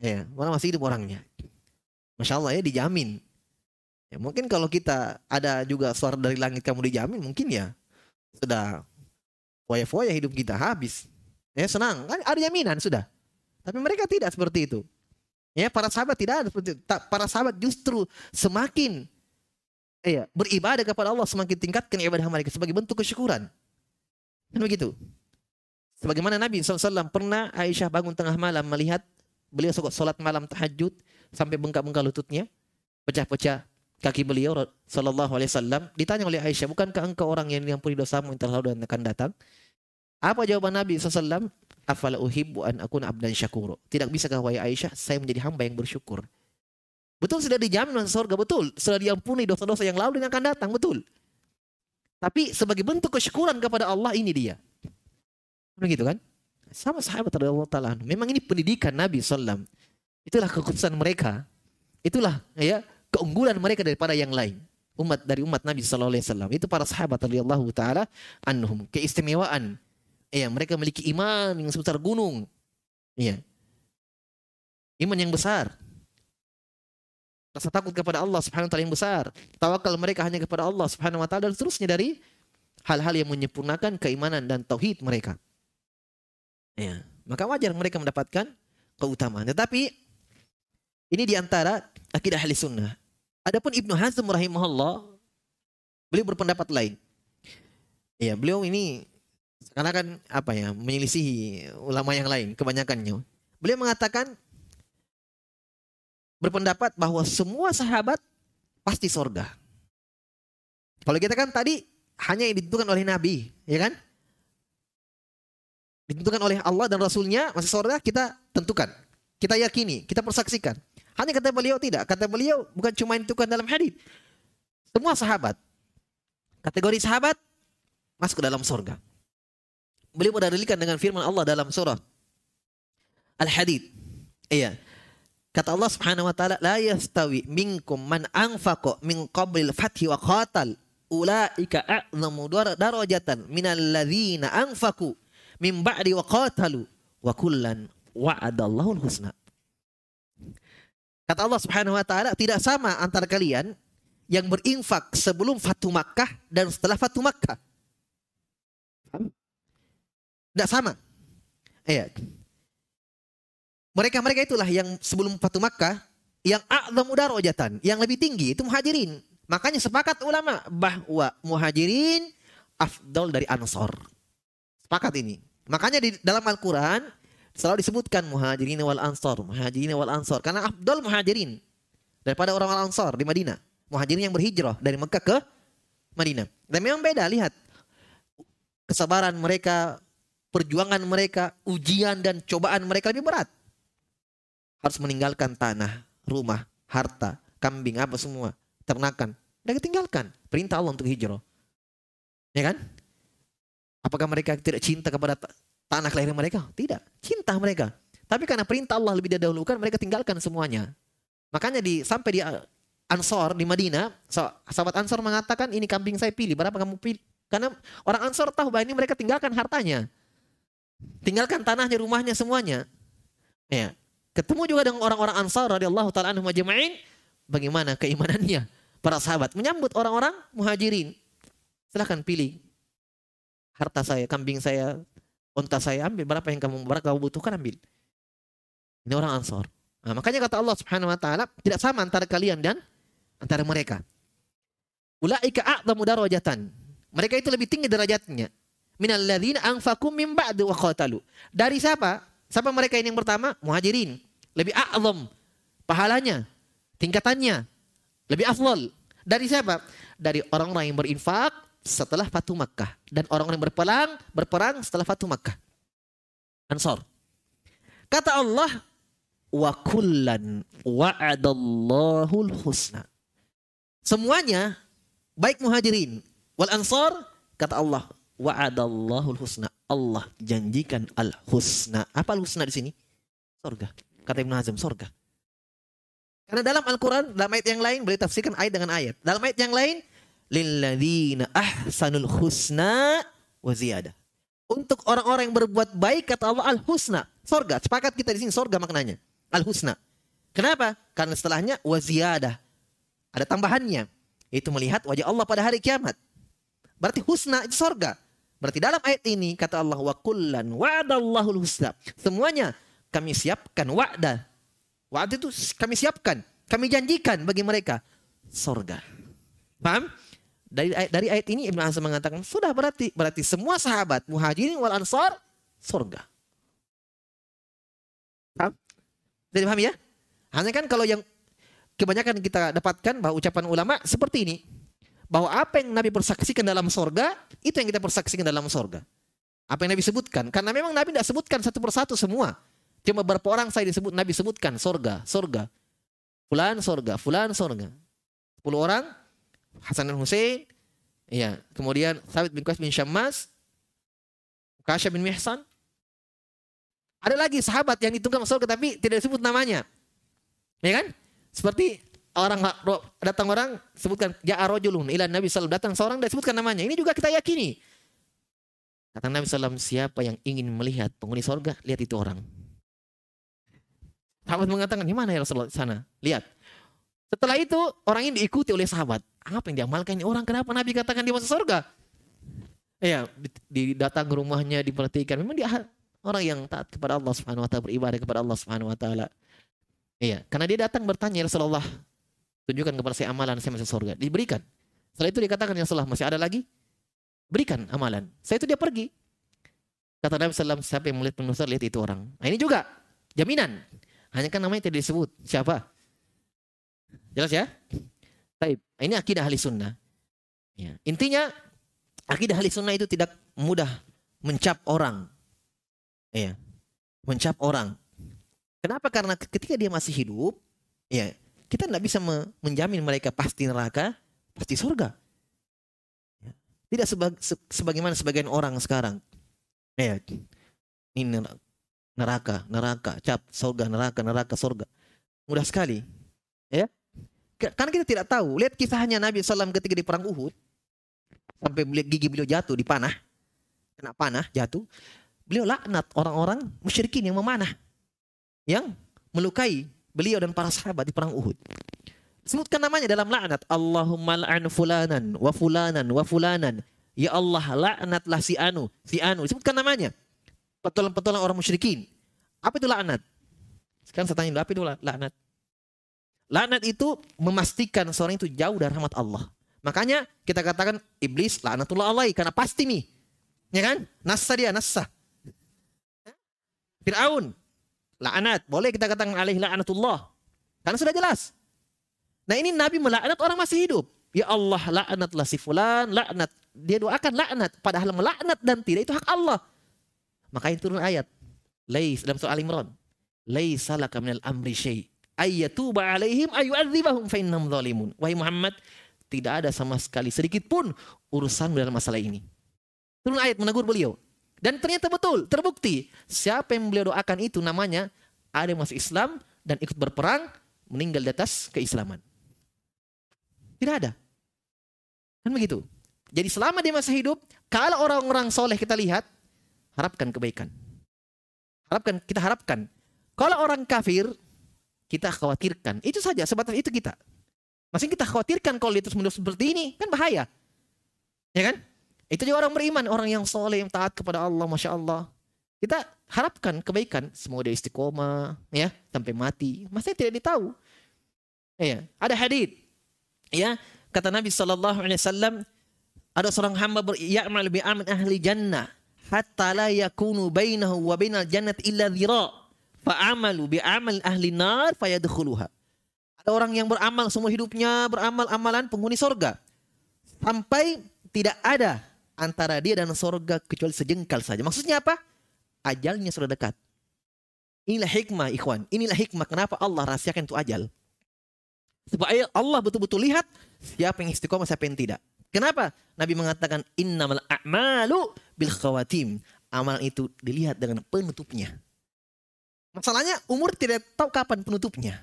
Ya, mana masih hidup orangnya. Masya Allah ya dijamin. Ya, mungkin kalau kita ada juga suara dari langit kamu dijamin, mungkin ya sudah foya-foya hidup kita habis. Ya senang, kan ada jaminan sudah. Tapi mereka tidak seperti itu. Ya, para sahabat tidak ada seperti itu. Para sahabat justru semakin iya, beribadah kepada Allah semakin tingkatkan ibadah mereka sebagai bentuk kesyukuran. Kan begitu. Sebagaimana Nabi SAW pernah Aisyah bangun tengah malam melihat beliau sholat malam tahajud sampai bengkak-bengkak lututnya, pecah-pecah kaki beliau Sallallahu Alaihi Wasallam. Ditanya oleh Aisyah, bukankah engkau orang yang diampuni dosamu yang telah lalu dan akan datang? Apa jawaban Nabi SAW? Afala uhibbu an akuna abdan syakuro. Tidak bisa wahai Aisyah, saya menjadi hamba yang bersyukur. Betul sudah dijamin masuk surga, betul. Sudah diampuni dosa-dosa yang lalu dan akan datang, betul. Tapi sebagai bentuk kesyukuran kepada Allah ini dia. Begitu kan? Sama sahabat radhiyallahu taala. Memang ini pendidikan Nabi sallam. Itulah kekhususan mereka. Itulah ya keunggulan mereka daripada yang lain. Umat dari umat Nabi sallallahu alaihi wasallam. Itu para sahabat radhiyallahu taala anhum. Keistimewaan. Ya, mereka memiliki iman yang sebesar gunung. Iya. Iman yang besar. Rasa takut kepada Allah Subhanahu wa taala yang besar. Tawakal mereka hanya kepada Allah Subhanahu wa taala dan seterusnya dari hal-hal yang menyempurnakan keimanan dan tauhid mereka. Ya, maka wajar mereka mendapatkan keutamaan. Tetapi ini di antara akidah ahli sunnah. Adapun Ibnu Hazm rahimahullah, beliau berpendapat lain. Ya, beliau ini karena kan apa ya menyelisihi ulama yang lain kebanyakannya. Beliau mengatakan berpendapat bahwa semua sahabat pasti sorga. Kalau kita kan tadi hanya yang ditentukan oleh Nabi, ya kan? Ditentukan oleh Allah dan Rasulnya masih sorga kita tentukan. Kita yakini, kita persaksikan. Hanya kata beliau tidak. Kata beliau bukan cuma ditentukan dalam hadis. Semua sahabat. Kategori sahabat masuk ke dalam sorga. Beliau berdalilkan dengan firman Allah dalam surah Al-Hadid. Iya. Kata Allah Subhanahu wa taala, "La yastawi minkum man anfaqa min qablil fathi wa qatal, ulaika a'zamu darajatan minal ladzina anfaqu min ba'di wa qatalu wa kullan wa'adallahu husna." Kata Allah Subhanahu wa taala, tidak sama antara kalian yang berinfak sebelum Fatu Makkah dan setelah Fatu Makkah. Tidak sama. Iya. Mereka-mereka itulah yang sebelum Fatu Makkah yang a'zamu darajatan, yang lebih tinggi itu muhajirin. Makanya sepakat ulama bahwa muhajirin afdal dari ansor. Sepakat ini. Makanya di dalam Al-Quran selalu disebutkan muhajirin wal ansor, muhajirin wal ansor. Karena afdal muhajirin daripada orang-orang ansor di Madinah. Muhajirin yang berhijrah dari Mekah ke Madinah. Dan memang beda, lihat. Kesabaran mereka, perjuangan mereka, ujian dan cobaan mereka lebih berat harus meninggalkan tanah, rumah, harta, kambing, apa semua, ternakan. Mereka tinggalkan. Perintah Allah untuk hijrah. Ya kan? Apakah mereka tidak cinta kepada tanah kelahiran mereka? Tidak. Cinta mereka. Tapi karena perintah Allah lebih didahulukan, mereka tinggalkan semuanya. Makanya di sampai di Ansor di Madinah, sahabat Ansor mengatakan ini kambing saya pilih. Berapa kamu pilih? Karena orang Ansor tahu bahwa ini mereka tinggalkan hartanya. Tinggalkan tanahnya, rumahnya, semuanya. Ya. Ketemu juga dengan orang-orang Ansar radhiyallahu taala anhum ajma'in, bagaimana keimanannya para sahabat menyambut orang-orang Muhajirin. Silahkan pilih harta saya, kambing saya, unta saya ambil berapa yang kamu berapa kamu butuhkan ambil. Ini orang Ansar. Nah, makanya kata Allah Subhanahu wa taala tidak sama antara kalian dan antara mereka. Ulaika a'zamu darajatan. Mereka itu lebih tinggi derajatnya. Minal ladzina anfaqu min ba'du wa qatalu. Dari siapa? Siapa mereka ini yang pertama? Muhajirin. Lebih a'zam pahalanya, tingkatannya. Lebih afdal. Dari siapa? Dari orang-orang yang berinfak setelah Fatu Makkah dan orang-orang yang berperang berperang setelah Fatu Makkah. Ansor. Kata Allah, wa kullan wa'adallahu husna. Semuanya baik muhajirin wal ansor kata Allah wa'adallahu husna. Allah janjikan al-husna. Apa al-husna di sini? Surga. Kata Ibn Hazm, surga. Karena dalam Al-Quran, dalam ayat yang lain, boleh tafsirkan ayat dengan ayat. Dalam ayat yang lain, lilladzina ahsanul husna wa ziyadah. Untuk orang-orang yang berbuat baik, kata Allah al-husna. Surga. Sepakat kita di sini, surga maknanya. Al-husna. Kenapa? Karena setelahnya wa ziyadah. Ada tambahannya. Itu melihat wajah Allah pada hari kiamat. Berarti husna itu surga. Berarti dalam ayat ini kata Allah wa kullan wa'adallahu husna. Semuanya kami siapkan wa'da. Wa'da itu kami siapkan, kami janjikan bagi mereka surga. Paham? Dari ayat, dari ayat ini Ibnu Hazm mengatakan sudah berarti berarti semua sahabat muhajirin wal ansar surga. Paham? Jadi paham ya? Hanya kan kalau yang kebanyakan kita dapatkan bahwa ucapan ulama seperti ini. Bahwa apa yang Nabi persaksikan dalam sorga, itu yang kita persaksikan dalam sorga. Apa yang Nabi sebutkan. Karena memang Nabi tidak sebutkan satu persatu semua. Cuma beberapa orang saya disebut Nabi sebutkan sorga, sorga. Fulan sorga, fulan sorga. Sepuluh orang, Hasan dan Hussein, ya, kemudian Thabit bin Qais bin Syammas, Kasya bin Mihsan. Ada lagi sahabat yang ditunggang surga tapi tidak disebut namanya. Ya kan? Seperti orang datang orang sebutkan ya rajulun ila Nabi sallallahu datang seorang dan sebutkan namanya. Ini juga kita yakini. Kata Nabi sallallahu siapa yang ingin melihat penghuni surga, lihat itu orang. Sahabat mengatakan, "Di mana ya Rasulullah sana?" Lihat. Setelah itu orang ini diikuti oleh sahabat. Apa yang diamalkan ini orang? Kenapa Nabi katakan dia masuk surga? Ya, datang ke rumahnya diperhatikan. Memang dia orang yang taat kepada Allah Subhanahu wa taala, beribadah kepada Allah Subhanahu wa taala. Iya, karena dia datang bertanya ya Rasulullah, tunjukkan kepada saya amalan saya masuk surga. Diberikan. Setelah itu dikatakan ya Rasulullah masih ada lagi? Berikan amalan. Saya itu dia pergi. Kata Nabi SAW, siapa yang melihat penuh lihat itu orang. Nah ini juga jaminan. Hanya kan namanya tidak disebut. Siapa? Jelas ya? Baik. Ini akidah ahli sunnah. Ya. Intinya akidah ahli sunnah itu tidak mudah mencap orang. Ya. Mencap orang. Kenapa? Karena ketika dia masih hidup, ya kita tidak bisa menjamin mereka pasti neraka, pasti surga. Ya. Tidak sebag, se, sebagaimana sebagian orang sekarang. Ya, ini neraka, neraka, cap, surga, neraka, neraka, surga. Mudah sekali. Ya. Karena kita tidak tahu. Lihat kisahnya Nabi SAW ketika di perang Uhud. Sampai gigi beliau jatuh di panah. Kena panah, jatuh. Beliau laknat orang-orang musyrikin yang memanah yang melukai beliau dan para sahabat di perang Uhud. Sebutkan namanya dalam laknat. Allahumma la'an fulanan wa fulanan wa fulanan. Ya Allah laknatlah si anu, si anu. Sebutkan namanya. Petualang-petualang orang musyrikin. Apa itu laknat? Sekarang saya tanya apa itu laknat? Laknat itu memastikan seorang itu jauh dari rahmat Allah. Makanya kita katakan iblis laknatullah alaihi karena pasti nih. Ya kan? Nassa dia, nassa. Fir'aun Laknat. Boleh kita katakan alaihi la'natullah. Karena sudah jelas. Nah ini Nabi melaknat orang masih hidup. Ya Allah laknatlah si fulan, laknat. Dia doakan laknat. Padahal melaknat dan tidak itu hak Allah. Makanya turun ayat. Lais dalam surah Al-Imran. Laisa laka minal amri syai' ayyatuba alaihim ayu'adzibahum fa innahum zalimun. Wahai Muhammad, tidak ada sama sekali sedikit pun urusan dalam masalah ini. Turun ayat menegur beliau. Dan ternyata betul, terbukti. Siapa yang beliau doakan itu namanya ada yang masuk Islam dan ikut berperang, meninggal di atas keislaman. Tidak ada. Kan begitu. Jadi selama dia masih hidup, kalau orang-orang soleh kita lihat, harapkan kebaikan. Harapkan, kita harapkan. Kalau orang kafir, kita khawatirkan. Itu saja, sebatas itu kita. Masih kita khawatirkan kalau dia terus menerus seperti ini, kan bahaya. Ya kan? Itu juga orang beriman, orang yang soleh, yang taat kepada Allah, Masya Allah. Kita harapkan kebaikan. Semoga dia istiqomah, ya, sampai mati. Masa tidak ditahu. Ya, ada hadith. Ya, kata Nabi Sallallahu Alaihi Wasallam, ada seorang hamba beri'amal bi'amal ahli jannah hatta la yakunu bainahu wa bainal jannat illa dhira fa'amalu bi'amal ahli nar fayadkhuluha. Ada orang yang beramal semua hidupnya beramal amalan penghuni sorga sampai tidak ada antara dia dan sorga kecuali sejengkal saja. Maksudnya apa? Ajalnya sudah dekat. Inilah hikmah ikhwan. Inilah hikmah kenapa Allah rahasiakan itu ajal. Supaya Allah betul-betul lihat siapa yang istiqomah, siapa yang tidak. Kenapa? Nabi mengatakan innamal a'malu bil khawatim. Amalan itu dilihat dengan penutupnya. Masalahnya umur tidak tahu kapan penutupnya.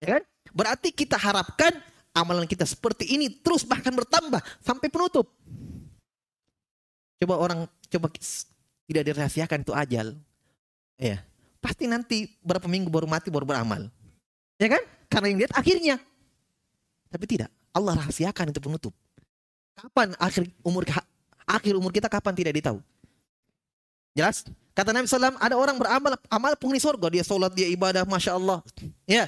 Ya kan? Berarti kita harapkan amalan kita seperti ini terus bahkan bertambah sampai penutup. Coba orang coba tidak dirahasiakan itu ajal. Ya. Pasti nanti berapa minggu baru mati baru beramal. Ya kan? Karena yang lihat akhirnya. Tapi tidak. Allah rahasiakan itu penutup. Kapan akhir umur akhir umur kita kapan tidak ditahu. Jelas? Kata Nabi SAW, ada orang beramal amal penghuni surga. Dia sholat, dia ibadah, Masya Allah. Ya.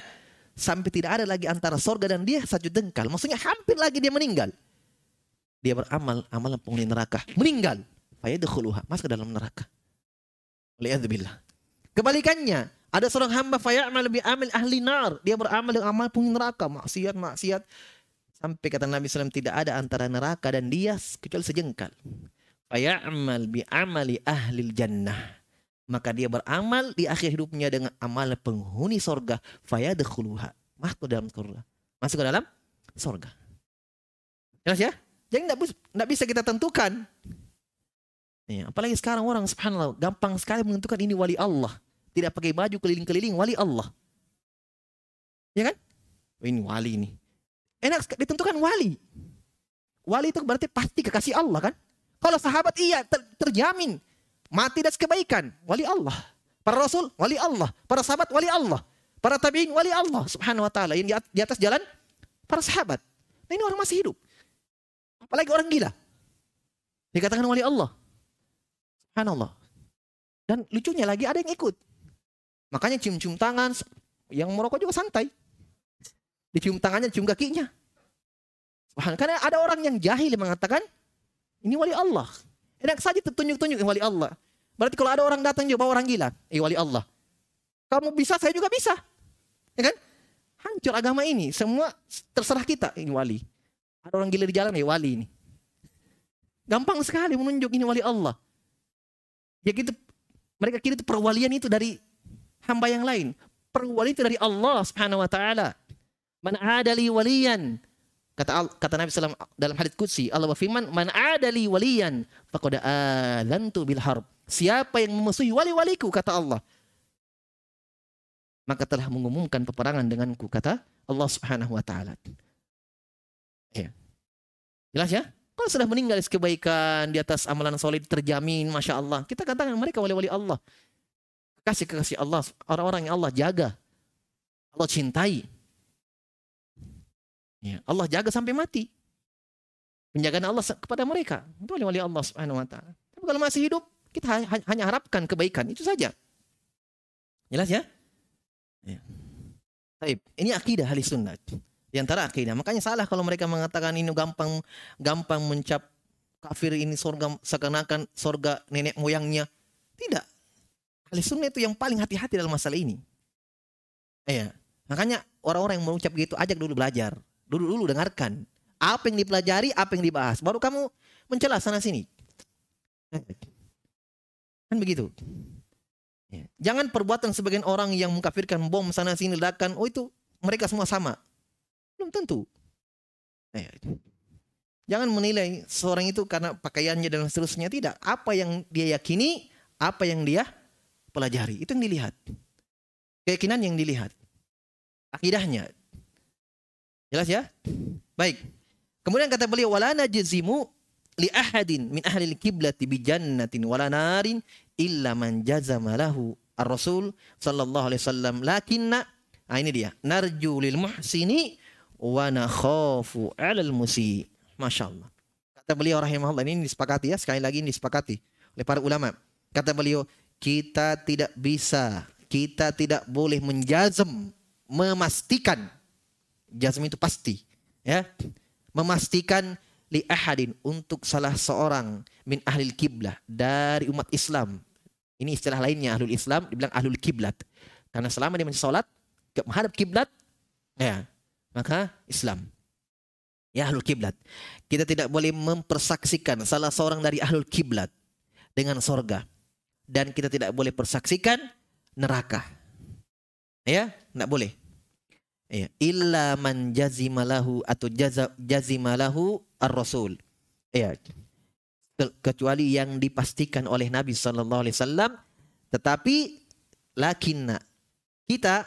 sampai tidak ada lagi antara sorga dan dia satu dengkal. Maksudnya hampir lagi dia meninggal. Dia beramal amalan penghuni neraka, meninggal. Fayadkhuluha, masuk ke dalam neraka. Waliyadzubillah. Kebalikannya, ada seorang hamba faya'mal bi amil ahli nar. Dia beramal dengan amal penghuni neraka, maksiat, maksiat. Sampai kata Nabi SAW tidak ada antara neraka dan dia kecuali sejengkal. Faya'mal bi amali ahli jannah maka dia beramal di akhir hidupnya dengan amal penghuni sorga fayadkhuluha masuk ke dalam surga masuk ke dalam sorga jelas ya jadi tidak bisa kita tentukan ya, apalagi sekarang orang subhanallah gampang sekali menentukan ini wali Allah tidak pakai baju keliling-keliling wali Allah ya kan oh, ini wali ini enak ditentukan wali wali itu berarti pasti kekasih Allah kan kalau sahabat iya ter, terjamin mati dan kebaikan, wali Allah. Para rasul, wali Allah. Para sahabat, wali Allah. Para tabi'in, wali Allah subhanahu wa ta'ala. Yang di atas jalan para sahabat. Nah ini orang masih hidup. Apalagi orang gila. Dikatakan wali Allah. Subhanallah. Dan lucunya lagi ada yang ikut. Makanya cium-cium tangan. Yang merokok juga santai. Dicium tangannya, cium kakinya. Karena ada orang yang jahil yang mengatakan, ini wali Allah. Enak saja tertunjuk-tunjuk wali Allah. Berarti kalau ada orang datang juga orang gila, eh wali Allah. Kamu bisa, saya juga bisa. Ya kan? Hancur agama ini. Semua terserah kita. Ini wali. Ada orang gila di jalan, ya wali ini. Gampang sekali menunjuk ini wali Allah. Ya gitu, mereka kira itu perwalian itu dari hamba yang lain. Perwalian itu dari Allah subhanahu wa ta'ala. Man adali waliyan Kata kata Nabi SAW dalam hadits qudsi, Allah berfirman, "Man adali waliyan faqad alantu bil harb." Siapa yang memusuhi wali-waliku kata Allah, maka telah mengumumkan peperangan denganku kata Allah Subhanahu wa taala. Jelas ya? Kalau sudah meninggal kebaikan di atas amalan solid terjamin, masya Allah. Kita katakan mereka wali-wali Allah. Kasih kekasih Allah, orang-orang yang Allah jaga, Allah cintai. Ya, Allah jaga sampai mati. Penjagaan Allah kepada mereka. Itu wali-wali Allah subhanahu wa ta'ala. Tapi kalau masih hidup, kita hanya harapkan kebaikan. Itu saja. Jelas ya? ya. Ini akidah ahli sunnah. Di antara akidah. Makanya salah kalau mereka mengatakan ini gampang gampang mencap kafir ini surga seakan-akan surga nenek moyangnya. Tidak. Ahli sunnah itu yang paling hati-hati dalam masalah ini. Iya. Makanya orang-orang yang mengucap gitu ajak dulu belajar. Dulu dulu dengarkan. Apa yang dipelajari, apa yang dibahas. Baru kamu mencela sana sini. Kan begitu. Ya. Jangan perbuatan sebagian orang yang mengkafirkan bom sana sini ledakan. Oh itu mereka semua sama. Belum tentu. Ya. Jangan menilai seorang itu karena pakaiannya dan seterusnya. Tidak. Apa yang dia yakini, apa yang dia pelajari. Itu yang dilihat. Keyakinan yang dilihat. Akidahnya. Jelas ya? Baik. Kemudian kata beliau wala najzimu li ahadin min ahli al-qiblati bi jannatin wala narin illa man jazama lahu ar-rasul sallallahu alaihi wasallam lakinna ah ini dia narju lil muhsini wa nakhafu 'alal musi. Masyaallah. Kata beliau rahimahullah ini disepakati ya sekali lagi ini disepakati oleh para ulama. Kata beliau kita tidak bisa kita tidak boleh menjazam memastikan Jazm itu pasti. Ya. Memastikan li ahadin untuk salah seorang min ahli kiblah dari umat Islam. Ini istilah lainnya ahlul Islam dibilang ahlul kiblat. Karena selama dia mensholat menghadap kiblat, ya maka Islam. Ya ahlul kiblat. Kita tidak boleh mempersaksikan salah seorang dari ahlul kiblat dengan sorga. Dan kita tidak boleh persaksikan neraka. Ya, tidak boleh. Ya, illa man jazimalahu atau jazimalahu ar-rasul. Ya. Kecuali yang dipastikan oleh Nabi sallallahu alaihi wasallam tetapi lakinna kita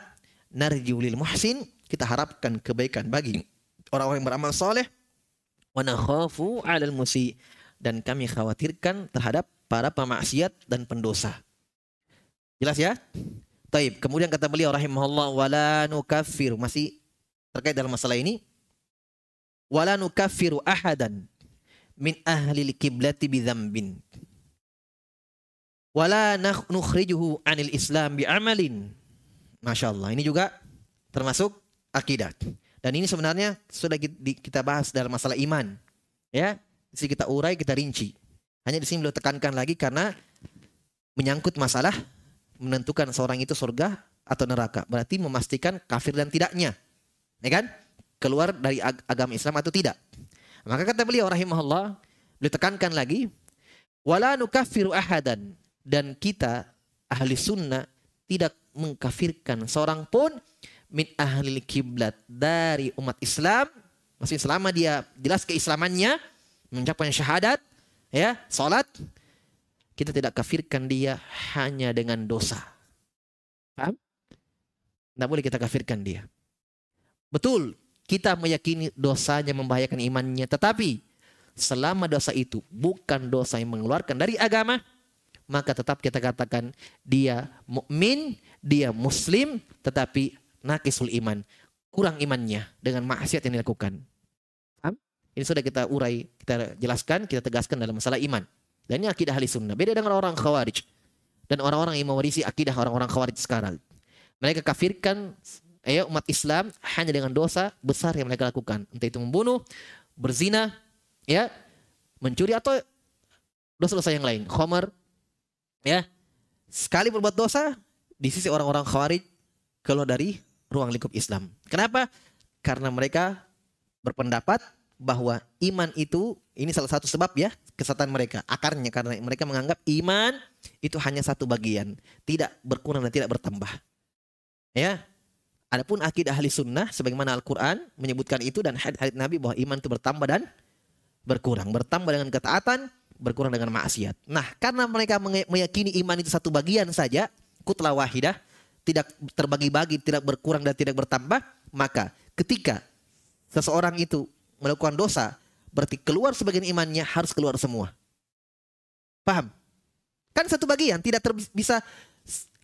narju lil muhsin kita harapkan kebaikan bagi orang-orang yang beramal soleh 'alal musi dan kami khawatirkan terhadap para pemaksiat dan pendosa. Jelas ya? Taib. Kemudian kata beliau rahimahullah wala nukaffiru masih terkait dalam masalah ini wala nukaffiru ahadan min ahli kiblati bidzambin wala nukhrijuhu anil islam bi amalin Masya Allah. Ini juga termasuk akidah. Dan ini sebenarnya sudah kita bahas dalam masalah iman. Ya, di sini kita urai, kita rinci. Hanya di sini beliau tekankan lagi karena menyangkut masalah menentukan seorang itu surga atau neraka. Berarti memastikan kafir dan tidaknya. Ya kan? Keluar dari ag agama Islam atau tidak. Maka kata beliau rahimahullah, beliau tekankan lagi, wala nukaffiru ahadan dan kita ahli sunnah tidak mengkafirkan seorang pun min ahli kiblat dari umat Islam. Masih selama dia jelas keislamannya mengucapkan syahadat ya salat kita tidak kafirkan dia hanya dengan dosa. Paham tidak boleh kita kafirkan dia. Betul kita meyakini dosanya membahayakan imannya tetapi selama dosa itu bukan dosa yang mengeluarkan dari agama maka tetap kita katakan dia mukmin, dia muslim tetapi nakisul iman. Kurang imannya dengan maksiat yang dilakukan. Paham? Ini sudah kita urai, kita jelaskan, kita tegaskan dalam masalah iman. Dan ini akidah ahli sunnah. Beda dengan orang khawarij. Dan orang-orang yang mewarisi akidah orang-orang khawarij sekarang. Mereka kafirkan ya, umat Islam hanya dengan dosa besar yang mereka lakukan. Entah itu membunuh, berzina, ya, mencuri atau dosa-dosa yang lain. Khomer, ya. Sekali berbuat dosa, di sisi orang-orang khawarij keluar dari ruang lingkup Islam. Kenapa? Karena mereka berpendapat bahwa iman itu ini salah satu sebab ya kesatuan mereka. Akarnya karena mereka menganggap iman itu hanya satu bagian, tidak berkurang dan tidak bertambah. Ya. Adapun akidah ahli sunnah sebagaimana Al-Qur'an menyebutkan itu dan hadis Nabi bahwa iman itu bertambah dan berkurang, bertambah dengan ketaatan, berkurang dengan maksiat. Nah, karena mereka meyakini iman itu satu bagian saja, kutlah wahidah, tidak terbagi-bagi, tidak berkurang dan tidak bertambah, maka ketika seseorang itu melakukan dosa, berarti keluar sebagian imannya harus keluar semua. Paham? Kan satu bagian, tidak ter bisa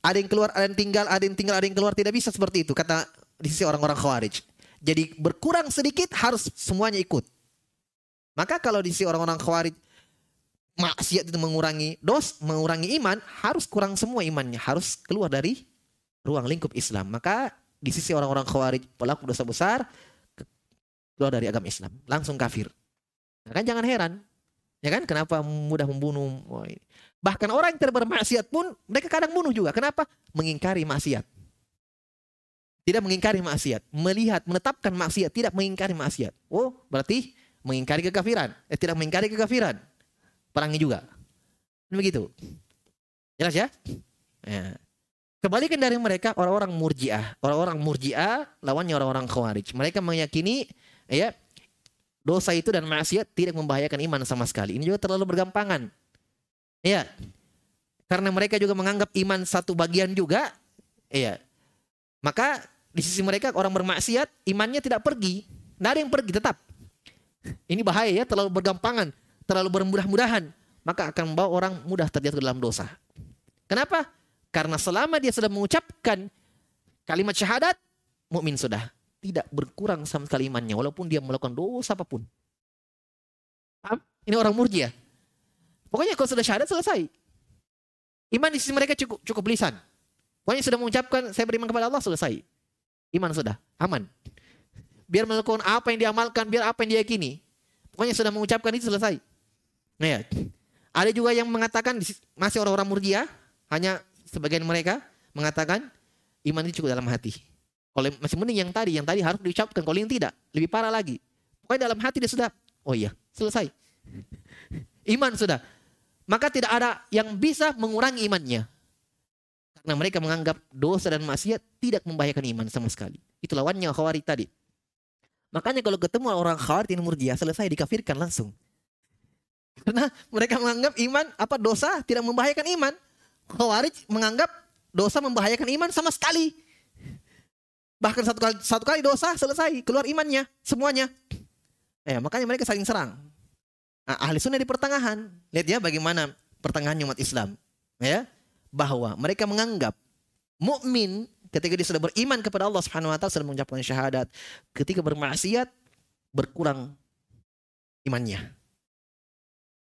ada yang keluar, ada yang tinggal, ada yang tinggal, ada yang keluar, tidak bisa seperti itu kata di sisi orang-orang khawarij. Jadi berkurang sedikit harus semuanya ikut. Maka kalau di sisi orang-orang khawarij maksiat itu mengurangi dos, mengurangi iman, harus kurang semua imannya, harus keluar dari ruang lingkup Islam. Maka di sisi orang-orang khawarij pelaku dosa besar keluar dari agama Islam, langsung kafir. Nah, kan jangan heran. Ya kan kenapa mudah membunuh? Bahkan orang yang tidak bermaksiat pun mereka kadang bunuh juga. Kenapa? Mengingkari maksiat. Tidak mengingkari maksiat, melihat menetapkan maksiat, tidak mengingkari maksiat. Oh, berarti mengingkari kekafiran. Eh, tidak mengingkari kekafiran. Perangi juga. Begitu. Jelas ya? ya. Kebalikan dari mereka orang-orang murjiah. Orang-orang murjiah lawannya orang-orang khawarij. Mereka meyakini ya dosa itu dan maksiat tidak membahayakan iman sama sekali. Ini juga terlalu bergampangan. Ya. Karena mereka juga menganggap iman satu bagian juga. Ya. Maka di sisi mereka orang bermaksiat imannya tidak pergi. Tidak ada yang pergi tetap. Ini bahaya ya, terlalu bergampangan, terlalu bermudah-mudahan. Maka akan membawa orang mudah terjatuh dalam dosa. Kenapa? Karena selama dia sudah mengucapkan kalimat syahadat, mukmin sudah tidak berkurang sama sekali imannya walaupun dia melakukan dosa apa pun. Ini orang murji ya. Pokoknya kalau sudah syahadat selesai. Iman di sisi mereka cukup cukup lisan. Pokoknya sudah mengucapkan saya beriman kepada Allah selesai. Iman sudah aman. Biar melakukan apa yang diamalkan, biar apa yang diyakini. Pokoknya sudah mengucapkan itu selesai. Nah ya. Ada juga yang mengatakan masih orang-orang murjiah hanya sebagian mereka mengatakan iman itu cukup dalam hati. Kalau masih mending yang tadi, yang tadi harus diucapkan. Kalau yang tidak, lebih parah lagi. Pokoknya dalam hati dia sudah, oh iya, selesai. Iman sudah. Maka tidak ada yang bisa mengurangi imannya. Karena mereka menganggap dosa dan maksiat tidak membahayakan iman sama sekali. Itu lawannya khawarij tadi. Makanya kalau ketemu orang khawarij ini murjiah, selesai dikafirkan langsung. Karena mereka menganggap iman apa dosa tidak membahayakan iman. Khawarij menganggap dosa membahayakan iman sama sekali. Bahkan satu kali satu kali dosa selesai, keluar imannya semuanya. Eh, makanya mereka saling serang. Nah, ahli sunnah di pertengahan. Lihat ya bagaimana pertengahan umat Islam. Ya, bahwa mereka menganggap mukmin ketika dia sudah beriman kepada Allah Subhanahu wa taala sudah mengucapkan syahadat, ketika bermaksiat berkurang imannya.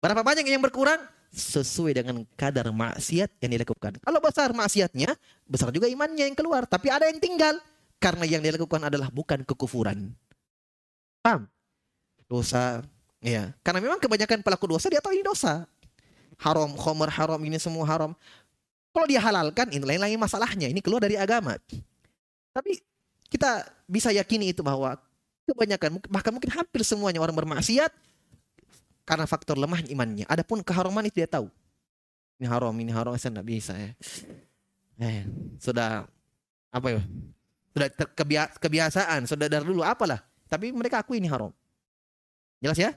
Berapa banyak yang berkurang? Sesuai dengan kadar maksiat yang dilakukan. Kalau besar maksiatnya, besar juga imannya yang keluar. Tapi ada yang tinggal. karena yang dia lakukan adalah bukan kekufuran. Paham? Dosa, ya. Karena memang kebanyakan pelaku dosa dia tahu ini dosa. Haram, khomer haram, ini semua haram. Kalau dia halalkan, ini lain-lain masalahnya. Ini keluar dari agama. Tapi kita bisa yakini itu bahwa kebanyakan, bahkan mungkin hampir semuanya orang bermaksiat karena faktor lemah imannya. Adapun keharaman itu dia tahu. Ini haram, ini haram, saya tidak bisa ya. Eh, sudah apa ya? Sudah kebiasaan, sudah dari dulu apalah. Tapi mereka akui ini haram. Jelas ya?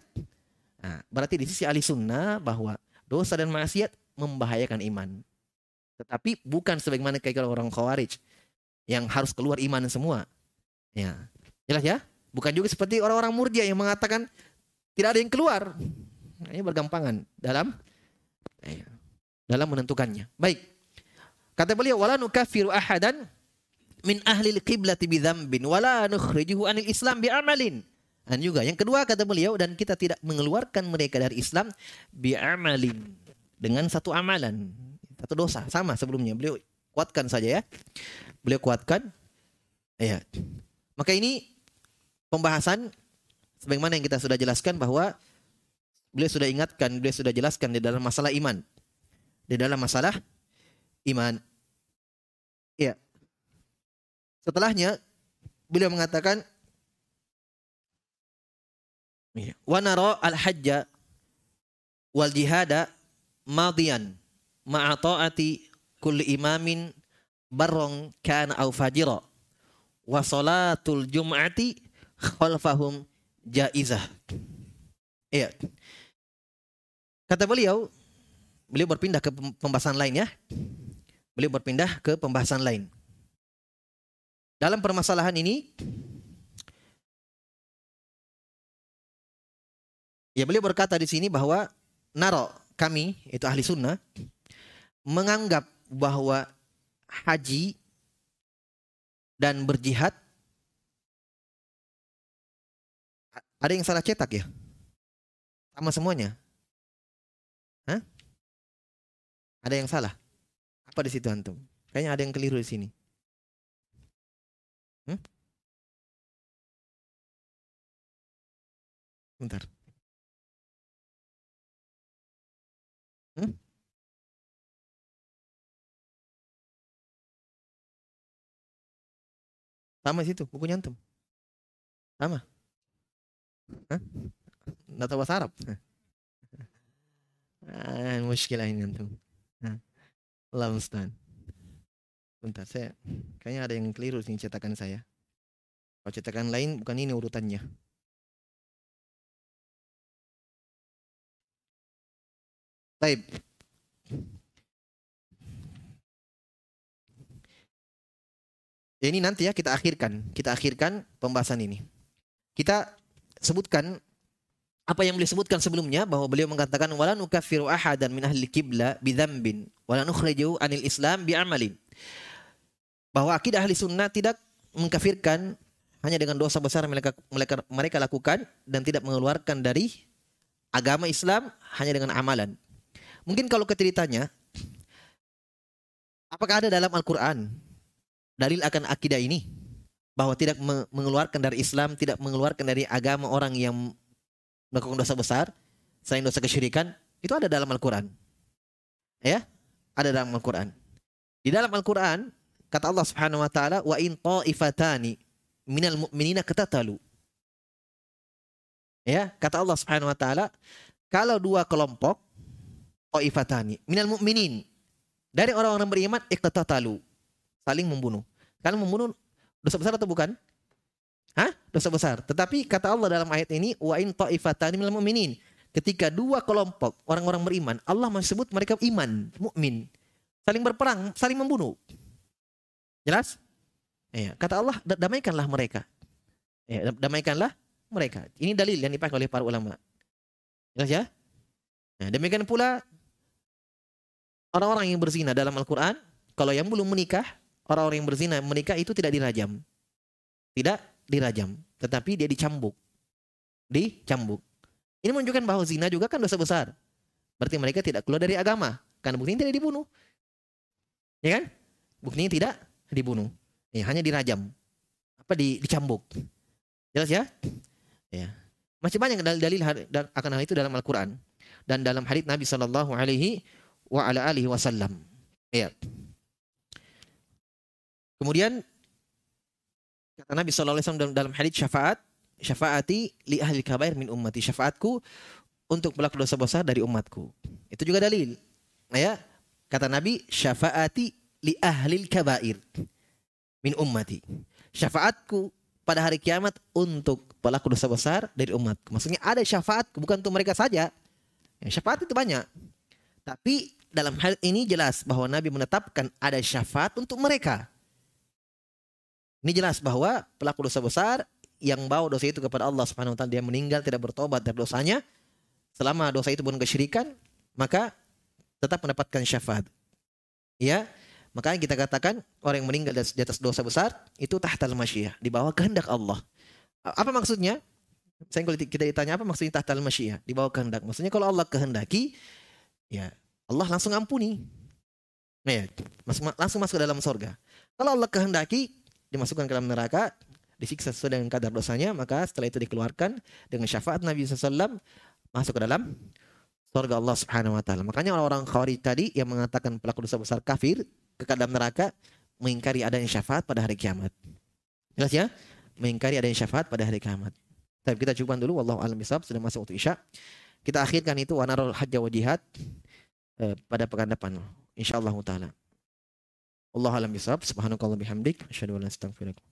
Nah, berarti di sisi ahli sunnah bahwa dosa dan maksiat membahayakan iman. Tetapi bukan sebagaimana kayak orang khawarij yang harus keluar iman semua. Ya. Jelas ya? Bukan juga seperti orang-orang murjia yang mengatakan tidak ada yang keluar. Nah, ini bergampangan dalam ya, dalam menentukannya. Baik. Kata beliau wala nukafiru ahadan min ahli al-qiblati bidzambin wala nukhrijuhu anil Islam bi'amalin. Dan juga yang kedua kata beliau dan kita tidak mengeluarkan mereka dari Islam bi'amalin dengan satu amalan, satu dosa sama sebelumnya. Beliau kuatkan saja ya. Beliau kuatkan. Ya. Maka ini pembahasan sebagaimana yang kita sudah jelaskan bahwa beliau sudah ingatkan, beliau sudah jelaskan di dalam masalah iman. Di dalam masalah iman. Ya. Setelahnya beliau mengatakan Iya. Wa nara al-hajja wal jihada madiyan ma'a ta'ati kulli imamin barrong kana au fajira wa salatul jum'ati khalfahum jaizah. Iya. Kata beliau, beliau berpindah ke pembahasan lain ya. Beliau berpindah ke pembahasan lain. Dalam permasalahan ini Ya beliau berkata di sini bahwa naro kami itu ahli sunnah menganggap bahwa haji dan berjihad ada yang salah cetak ya? Sama semuanya? Hah? Ada yang salah? Apa di situ antum? Kayaknya ada yang keliru di sini. Hmm? Bentar. Hmm? Sama situ, bukunya antum. Sama. Nggak tahu bahasa Arab. Ah, muskilah ini antum. Allah mustahil. Bentar, saya kayaknya ada yang keliru sih cetakan saya. Kalau cetakan lain bukan ini urutannya. Baik. Ya, ini nanti ya kita akhirkan, kita akhirkan pembahasan ini. Kita sebutkan apa yang beliau sebutkan sebelumnya bahwa beliau mengatakan wala nukaffiru ahadan min ahli qibla bidzambin wala nukhrijuhu anil islam bi'amalin. Bahwa akidah ahli sunnah tidak mengkafirkan hanya dengan dosa besar mereka mereka mereka lakukan dan tidak mengeluarkan dari agama Islam hanya dengan amalan. Mungkin kalau ketika apakah ada dalam Al-Quran dalil akan akidah ini? Bahwa tidak mengeluarkan dari Islam, tidak mengeluarkan dari agama orang yang melakukan dosa besar, selain dosa kesyirikan, itu ada dalam Al-Quran. Ya, ada dalam Al-Quran. Di dalam Al-Quran, kata Allah Subhanahu wa taala, "Wa in ta'ifatani minal mu'minina ketatalu." Ya, kata Allah Subhanahu wa taala, kalau dua kelompok Ta'ifatani minal mu'minin. Dari orang-orang beriman iqtatalu. Saling membunuh. Kalau membunuh dosa besar atau bukan? Hah? Dosa besar. Tetapi kata Allah dalam ayat ini wa in ta'ifatani minal mu'minin. Ketika dua kelompok orang-orang beriman, Allah menyebut mereka iman, mukmin. Saling berperang, saling membunuh. Jelas? Ya, kata Allah, damaikanlah mereka. Ya, damaikanlah mereka. Ini dalil yang dipakai oleh para ulama. Jelas ya? Nah, demikian pula orang-orang yang berzina dalam Al-Quran, kalau yang belum menikah, orang-orang yang berzina menikah itu tidak dirajam. Tidak dirajam, tetapi dia dicambuk. Dicambuk. Ini menunjukkan bahwa zina juga kan dosa besar. Berarti mereka tidak keluar dari agama. Karena buktinya tidak dibunuh. Ya kan? Buktinya tidak dibunuh. Ya, hanya dirajam. apa di, dicambuk. Jelas ya? Ya. Masih banyak dalil-dalil akan hal itu dalam Al-Qur'an dan dalam hadis Nabi sallallahu alaihi wa ala alihi wasallam. Ya. Kemudian kata Nabi sallallahu alaihi dalam hadis syafaat, syafaati li ahli kabair min ummati. Syafaatku untuk pelaku dosa besar dari umatku. Itu juga dalil. Ya. Kata Nabi, syafaati li ahli kabair min ummati. Syafaatku pada hari kiamat untuk pelaku dosa besar dari umatku. Maksudnya ada syafaat bukan untuk mereka saja. Ya, syafaat itu banyak. Tapi dalam hal ini jelas bahwa Nabi menetapkan ada syafaat untuk mereka. Ini jelas bahwa pelaku dosa besar yang bawa dosa itu kepada Allah Subhanahu wa taala dia meninggal tidak bertobat dari dosanya selama dosa itu bukan kesyirikan maka tetap mendapatkan syafaat. Ya, Makanya kita katakan orang yang meninggal di atas dosa besar itu tahtal masyiah, di bawah kehendak Allah. Apa maksudnya? Saya kalau kita ditanya apa maksudnya tahtal masyiah, di bawah kehendak. Maksudnya kalau Allah kehendaki, ya Allah langsung ampuni. Ya, langsung masuk ke dalam surga. Kalau Allah kehendaki, dimasukkan ke dalam neraka, disiksa sesuai dengan kadar dosanya, maka setelah itu dikeluarkan dengan syafaat Nabi SAW masuk ke dalam surga Allah Subhanahu wa taala. Makanya orang-orang Khawarij tadi yang mengatakan pelaku dosa besar kafir, ke dalam neraka mengingkari adanya syafaat pada hari kiamat. Jelas ya? Mengingkari adanya syafaat pada hari kiamat. Tapi kita coba dulu wallahu alam sudah masuk waktu Isya. Kita akhirkan itu wanarul hajj wa jihad eh, pada pekan depan insyaallah taala. Allah alam bisawab subhanakallah bihamdik. La ilaha illa anta astaghfiruka